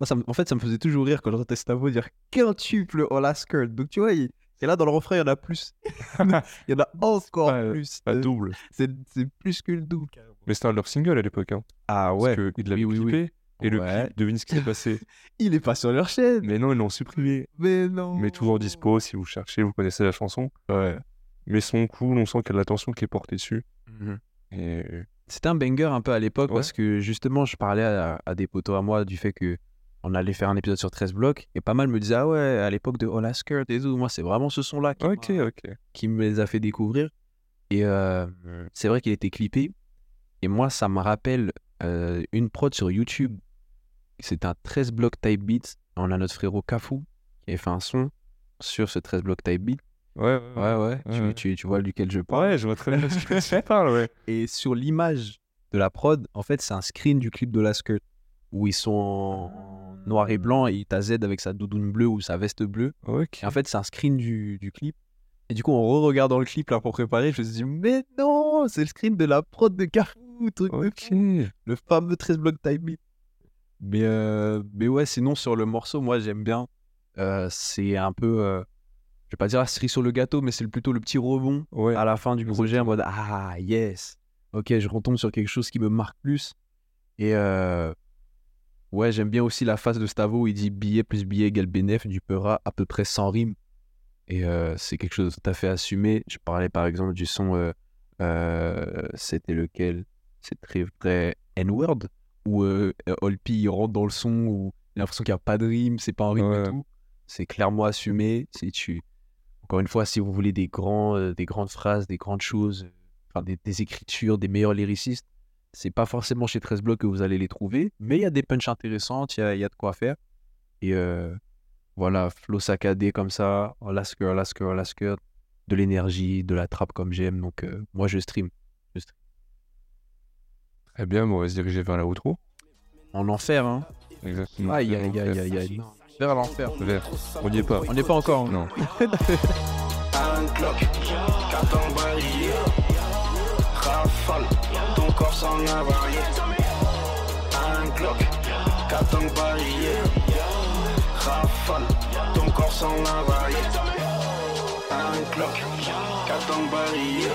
Moi, ça en fait, ça me faisait toujours rire quand j'entendais Stavo dire quintuple Olasker. Donc tu vois, il- et là, dans le refrain, il y en a plus. (laughs) il y en a encore Ouais, plus. Pas Euh, double. C'est plus que le double. Mais c'était un de leurs singles à l'époque. Hein, Ah parce ouais. qu'ils l'avaient Oui, oui, oui. clippé. Et le Ouais. clip, devine ce qui s'est passé. (laughs) Il est pas sur leur chaîne. Mais non, ils l'ont supprimé. Mais non. Mais toujours dispo si vous cherchez, vous connaissez la chanson. Ouais. Mais son cool, on sent qu'il y a de l'attention qui est portée dessus. Mhm. Et C'était un banger un peu à l'époque Ouais. parce que justement, je parlais à, à des potos à moi du fait que on allait faire un épisode sur 13 blocs et pas mal me disaient Ah ouais, à l'époque de All Skirt et tout, moi c'est vraiment ce son-là qui, ok, m'a- ok. qui me les a fait découvrir. Et euh, c'est vrai qu'il était clippé. Et moi, ça me rappelle euh, une prod sur YouTube. C'est un 13 blocs type beat. On a notre frérot Kafou qui avait fait un son sur ce 13 blocs type beat. Ouais, ouais. Ouais, ouais. Ouais, tu, ouais. Tu, tu vois duquel je parle. Ouais, je vois très bien ce que tu (laughs) parles, ouais. Et sur l'image de la prod, en fait, c'est un screen du clip de la skirt où ils sont en noir et blanc et t'as Z avec sa doudoune bleue ou sa veste bleue. Et en fait, c'est un screen du, du clip. Et du coup, en re-regardant le clip là pour préparer, je me suis dit, mais non, c'est le screen de la prod de Carrefour. fou, truc de. Le fameux 13 blocs type beat. Mais, euh, mais ouais, sinon sur le morceau, moi j'aime bien. Euh, c'est un peu, euh, je vais pas dire la cerise sur le gâteau, mais c'est plutôt le petit rebond Ouais. à la fin du projet en mode Ah, yes, ok, je retombe sur quelque chose qui me marque plus. Et euh, ouais, j'aime bien aussi la phase de Stavo où il dit billet plus billet égale bénéf du Peura à peu près 100 rimes. Et euh, c'est quelque chose de tout à fait assumé. Je parlais par exemple du son, euh, euh, c'était lequel? C'est très vrai N-word où Olpi il rentre dans le son où il a l'impression qu'il n'y a pas de rime, c'est pas un rythme Ouais. et tout. C'est clairement assumé. Si tu... Encore une fois, si vous voulez des, grands, des grandes phrases, des grandes choses, enfin, des, des écritures, des meilleurs lyricistes, c'est pas forcément chez 13 blocs que vous allez les trouver, mais il y a des punchs intéressantes, il y a, il y a de quoi faire. Et euh, voilà, flow saccadé comme ça, en last girl, last girl, last girl, de l'énergie, de la trappe comme j'aime. Donc euh, moi je stream. Je stream. Très bien, bon, on va se diriger vers la outro. En enfer, hein. Exactement. Aïe, aïe, aïe, aïe, aïe. Vers l'enfer. Vers. On n'y est pas. On n'est pas encore. hein. Non. (laughs) Rafale, ton corps s'en a varié. Un clock, carton balayé. Rafale, ton corps s'en a varié. Un clock, carton balayé.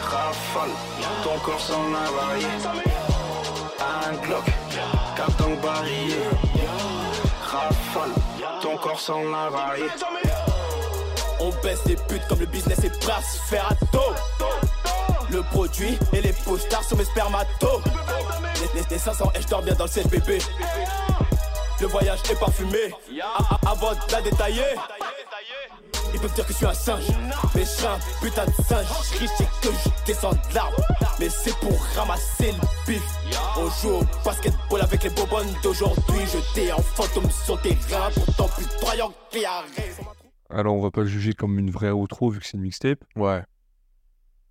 Rafale, ton corps s'en a varié. Un clock, carton balayé. Rafale, ton corps s'en a varié. On baisse des putes comme le business est prêt à se faire à taux. Le produit et les postards sur mes spermatos. Les, les, les 500 et je dors bien dans le bébé. Le voyage est parfumé. A- a- Avant de la détailler. Ils peuvent dire que je suis un singe, mais je suis un putain de singe. Je riche et que je descends de l'arbre, mais c'est pour ramasser le bif. On joue au basketball avec les bobonnes d'aujourd'hui. Jeté en fantôme sur le terrain, pourtant plus y a raison. Alors, on va pas le juger comme une vraie outro vu que c'est une mixtape? Ouais.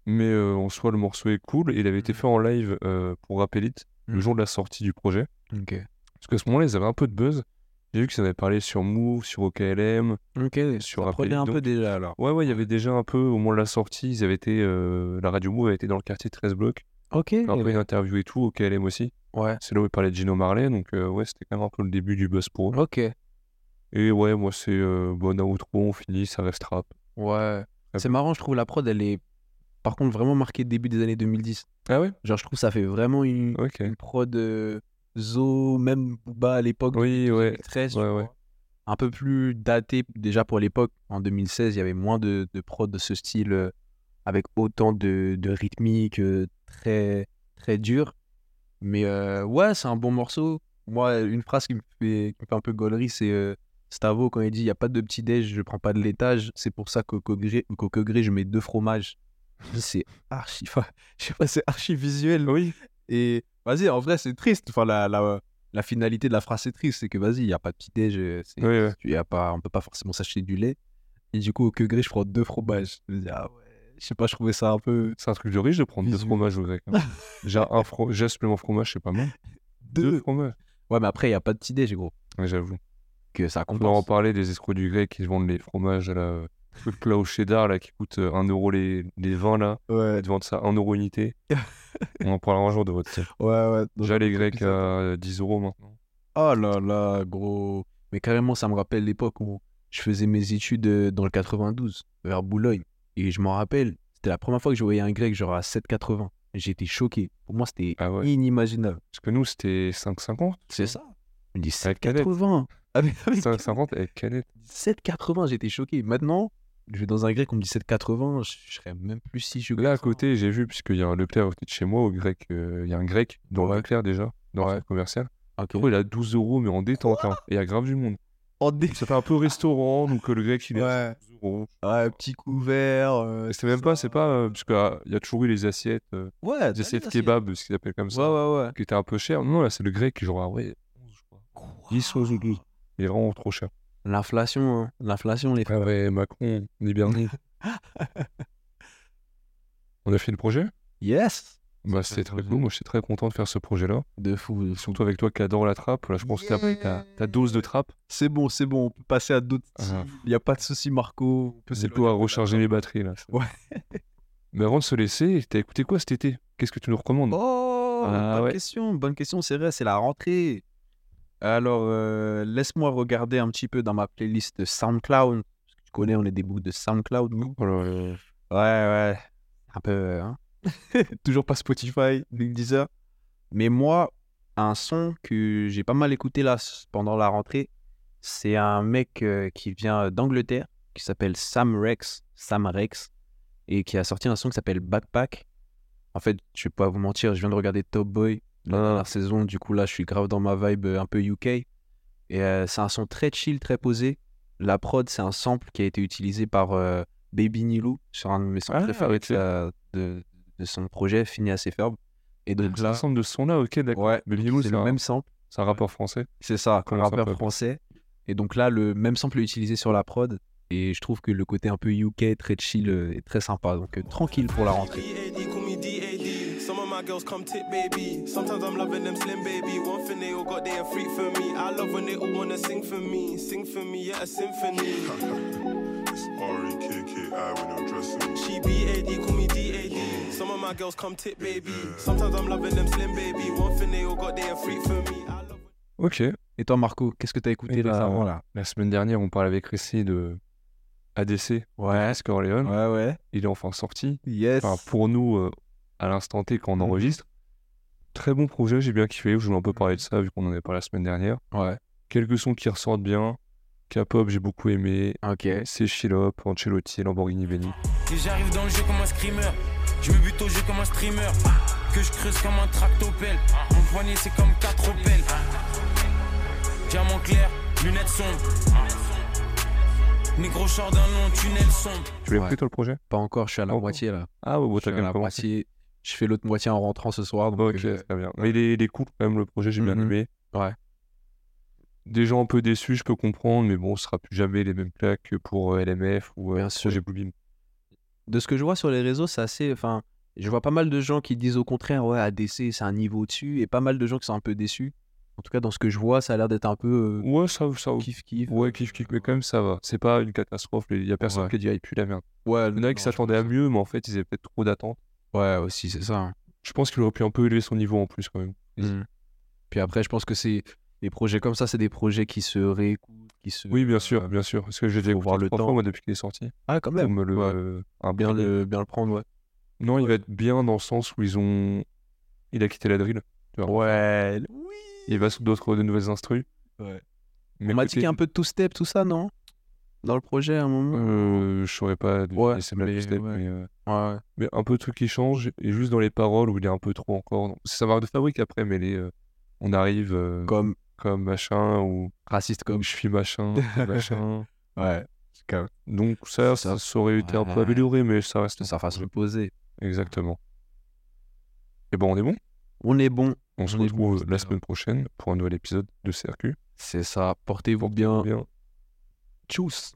Mais euh, en soi, le morceau est cool. Il avait été fait en live euh, pour Rap Elite le jour de la sortie du projet. Parce qu'à ce moment-là, ils avaient un peu de buzz. J'ai vu qu'ils avaient parlé sur Move, sur OKLM, Ok, sur ça prenait un Donc, peu déjà alors. Ouais, ouais, il y avait déjà un peu, au moment de la sortie, ils avaient été, euh, la radio Move avait été dans le quartier 13 blocs. Ok. Peu une interview et tout, OKLM aussi. Ouais. C'est là où ils parlaient de Gino Marley, donc euh, ouais, c'était quand même un peu le début du buzz pour eux. Ok. Et ouais, moi, c'est euh, bon outro, on finit, ça reste rap. Ouais. C'est marrant, je trouve la prod, elle est par contre vraiment marquée début des années 2010. Ah ouais? Genre, je trouve ça fait vraiment une, Ok. une prod euh, Zo, même Booba à l'époque. Oui, ouais. 2013, tu Ouais, ouais. Un peu plus daté déjà pour l'époque. En 2016, il y avait moins de, de prod de ce style euh, avec autant de, de rythmique euh, très, très dur. Mais euh, ouais, c'est un bon morceau. Moi, une phrase qui me fait, qui me fait un peu gaulerie, c'est Stavo quand il dit il n'y a pas de petit déj, je prends pas de laitage. C'est pour ça qu'au au Cogré, je mets deux fromages. (laughs) C'est archi, je sais pas, c'est archi visuel. Oui. Et vas-y, en vrai, c'est triste. Enfin, la, la, la finalité de la phrase, c'est triste. C'est que vas-y, il n'y a pas de petit déj. euh, c'est- Ouais, y a pas, on peut pas forcément s'acheter du lait. Et du coup, au Cogré, je prends deux fromages. Je me dis, ah ouais, je sais pas, je trouvais ça un peu. C'est un truc de riche de prendre deux fromages au grec. hein. Déjà, un, fro... Déjà, supplément fromage, c'est pas mal. Deux, fromages. Ouais, mais après, il n'y a pas de petit déj, gros. Ouais, j'avoue. Que ça On va en compense. parler des escrocs du grec qui vendent les fromages à la truc plat au cheddar là qui coûte 1 euro les, les 20 là. Ouais, Ils vendent ça 1 euro unité. (laughs) On en parlera un jour de votre ouais, ouais. Déjà les grecs à 10 euros maintenant. Oh là là, gros. Mais carrément, ça me rappelle l'époque où je faisais mes études euh, dans le 92, vers Boulogne. Et je m'en rappelle, c'était la première fois que je voyais un grec genre à 7,80. J'étais choqué. Pour moi, c'était Ah ouais. inimaginable. Parce que nous c'était 5,50. C'est ça. Je me dis Avec canette. 7,80. Avec, avec 5,50 avec canette. 7,80, j'étais choqué. Maintenant, je vais dans un grec, on me dit 7,80, je, je serais même plus si je Là à côté j'ai vu puisqu'il y a un Leclerc à côté de chez moi au grec. euh, Il y a un grec dans Ouais. Leclerc déjà. Dans Ouais. centre commercial. Ok. Gros, il a 12 euros mais en détente. hein. Et il y a grave du monde. En dé- Ça fait un peu (laughs) restaurant donc euh, le grec il est Ouais. 12 euros. Ouais, petit couvert. euh, C'est même pas, c'est pas, parce qu'il y a toujours eu les assiettes, Ouais, les assiettes kebab, ce qu'ils appellent comme Ouais, ça, ouais, ouais. qui étaient un peu chères. Non, là, c'est le grec qui genre, ah ouais, 11, je crois. 10, 11 ou 12. Il est vraiment trop cher. L'inflation, hein. l'inflation, les Ah ouais, Macron, on est bien (laughs) né. on a fait le projet? Yes Bah, c'est très cool. Moi, je suis très content de faire ce projet-là. De fou, de fou. Surtout avec toi qui adore la trappe. Là, je pense que t'as pris ta, ta dose de trappe. C'est bon, c'est bon, on peut passer à d'autres Ah. Il n'y a pas de souci, Marco. C'est toi à recharger les batteries, là. (laughs) Ouais. Mais avant de se laisser, t'as écouté quoi cet été? Qu'est-ce que tu nous recommandes? Oh, Ah bonne ouais. question, bonne question, c'est vrai, c'est la rentrée. Alors, euh, laisse-moi regarder un petit peu dans ma playlist de SoundCloud. Tu connais, on est des bouts de SoundCloud, nous. Oh. Ouais, ouais. Un peu, hein. (laughs) Toujours pas Spotify, Deezer. Mais moi, un son que j'ai pas mal écouté là pendant la rentrée, c'est un mec euh, qui vient d'Angleterre, qui s'appelle Sam Rex, Sam Rex, et qui a sorti un son qui s'appelle Backpack. En fait, je vais pas vous mentir, je viens de regarder Top Boy la Ah. dernière saison, du coup là, je suis grave dans ma vibe euh, un peu UK. Et euh, c'est un son très chill, très posé. La prod, c'est un sample qui a été utilisé par euh, Baby Nilou sur un de mes sons Ah, préférés de, son projet, Fini assez ferme. Et donc là, l'ensemble de ce son-là, ok, d'accord. ouais, Mais Lilou, c'est le un, même sample. c'est un rappeur français. C'est ça, un rappeur français. Et donc là, le même sample est utilisé sur la prod. Et je trouve que le côté un peu UK, très chill, est très sympa. Donc euh, tranquille pour la rentrée. My girls come tip, baby. Sometimes I'm loving them slim, baby. One thing they all got, they a freak for me. I love when they all wanna sing for me. Sing for me, yeah, a symphony. It's R-E-K-K-I when I'm dressing. She BAD, call me DAD. Some of my girls come tip, baby. Sometimes I'm loving them slim, baby. One thing they all got, they a freak for me. I love Ok. Et toi, Marco, qu'est-ce que t'as écouté Eh ben, là? La semaine dernière, on parlait avec Récy de ADC, Ouais, Score Leon. ouais, ouais. Il est enfin sorti. Yes. Enfin, pour nous, euh, à l'instant T, quand on Mhm. enregistre. Très bon projet, j'ai bien kiffé. Je voulais un peu parler de ça, vu qu'on en avait parlé la semaine dernière. Ouais, Quelques sons qui ressortent bien. K-pop, j'ai beaucoup aimé. ok. C'est Chilop, Ancelotti, Lamborghini Benny. Et j'arrive dans le jeu comme un screamer. Je me bute au jeu comme un streamer. Que je creuse comme un tractopelle. Mon poignet c'est comme quatre opels. Diamant clair, lunettes sombres. Négro short d'un long tunnel sombre. Tu l'as Ouais. écouté toi le projet? Pas encore, je suis à la Pas encore. moitié là. Ah ouais, bon, Je t'as suis quand à même la commencé. moitié. Je fais l'autre moitié en rentrant ce soir. Donc, euh, très bien. Mais il est, il est cool quand même le projet, j'ai bien Mhm. aimé. Ouais. Des gens un peu déçus, je peux comprendre, mais bon, ce sera plus jamais les mêmes claques que pour euh, LMF ou euh, Bien sûr. projet Bluebeam. de ce que je vois sur les réseaux, c'est assez. Enfin, je vois pas mal de gens qui disent au contraire, ouais, ADC, c'est un niveau au-dessus, et pas mal de gens qui sont un peu déçus. En tout cas, dans ce que je vois, ça a l'air d'être un peu euh, Ouais, ça, ça, kiff kiff. ouais, kiff kiff, mais quand même ça va. C'est pas une catastrophe. Il y a personne Ouais. qui a dit, ah, il pue la merde. Ouais, Il y en a qui s'attendaient à mieux, mais en fait, ils avaient peut-être trop d'attentes. Ouais, aussi, c'est ça. hein. Je pense qu'il aurait pu un peu élever son niveau en plus quand même. Mhm. Puis après, je pense que c'est des projets comme ça, c'est des projets qui se réécoutent, qui se. Oui, bien sûr, bien sûr. Parce que j'ai voir le temps. fois moi depuis qu'il est sorti. Ah, quand même. me le, Ouais. euh, Bien le, bien le prendre, ouais. Non, il va être bien dans le sens où ils ont. Il a quitté la drill. tu vois. Ouais. Il va sous d'autres de nouvelles instrus. Ouais. Mais On m'a dit qu'il y a un peu de two-step, tout ça, non? Dans le projet à un moment? Euh, je saurais pas Ouais, c'est mais- le step, ouais. mais, euh, Ouais. mais un peu de trucs qui changent et juste dans les paroles où il est un peu trop encore. Sa marque de fabrique après, mais les, euh, on arrive euh, Comme comme machin ou raciste, comme. je suis machin, (laughs) machin. Ouais. Donc ça, ça, ça aurait été un peu amélioré, mais ça reste de sa façon de poser. exactement. Et bon, on est bon. On est bon. On se On retrouve la semaine prochaine pour un nouvel épisode de CRQ. C'est ça. Portez-vous bien. Bien. Tchuss.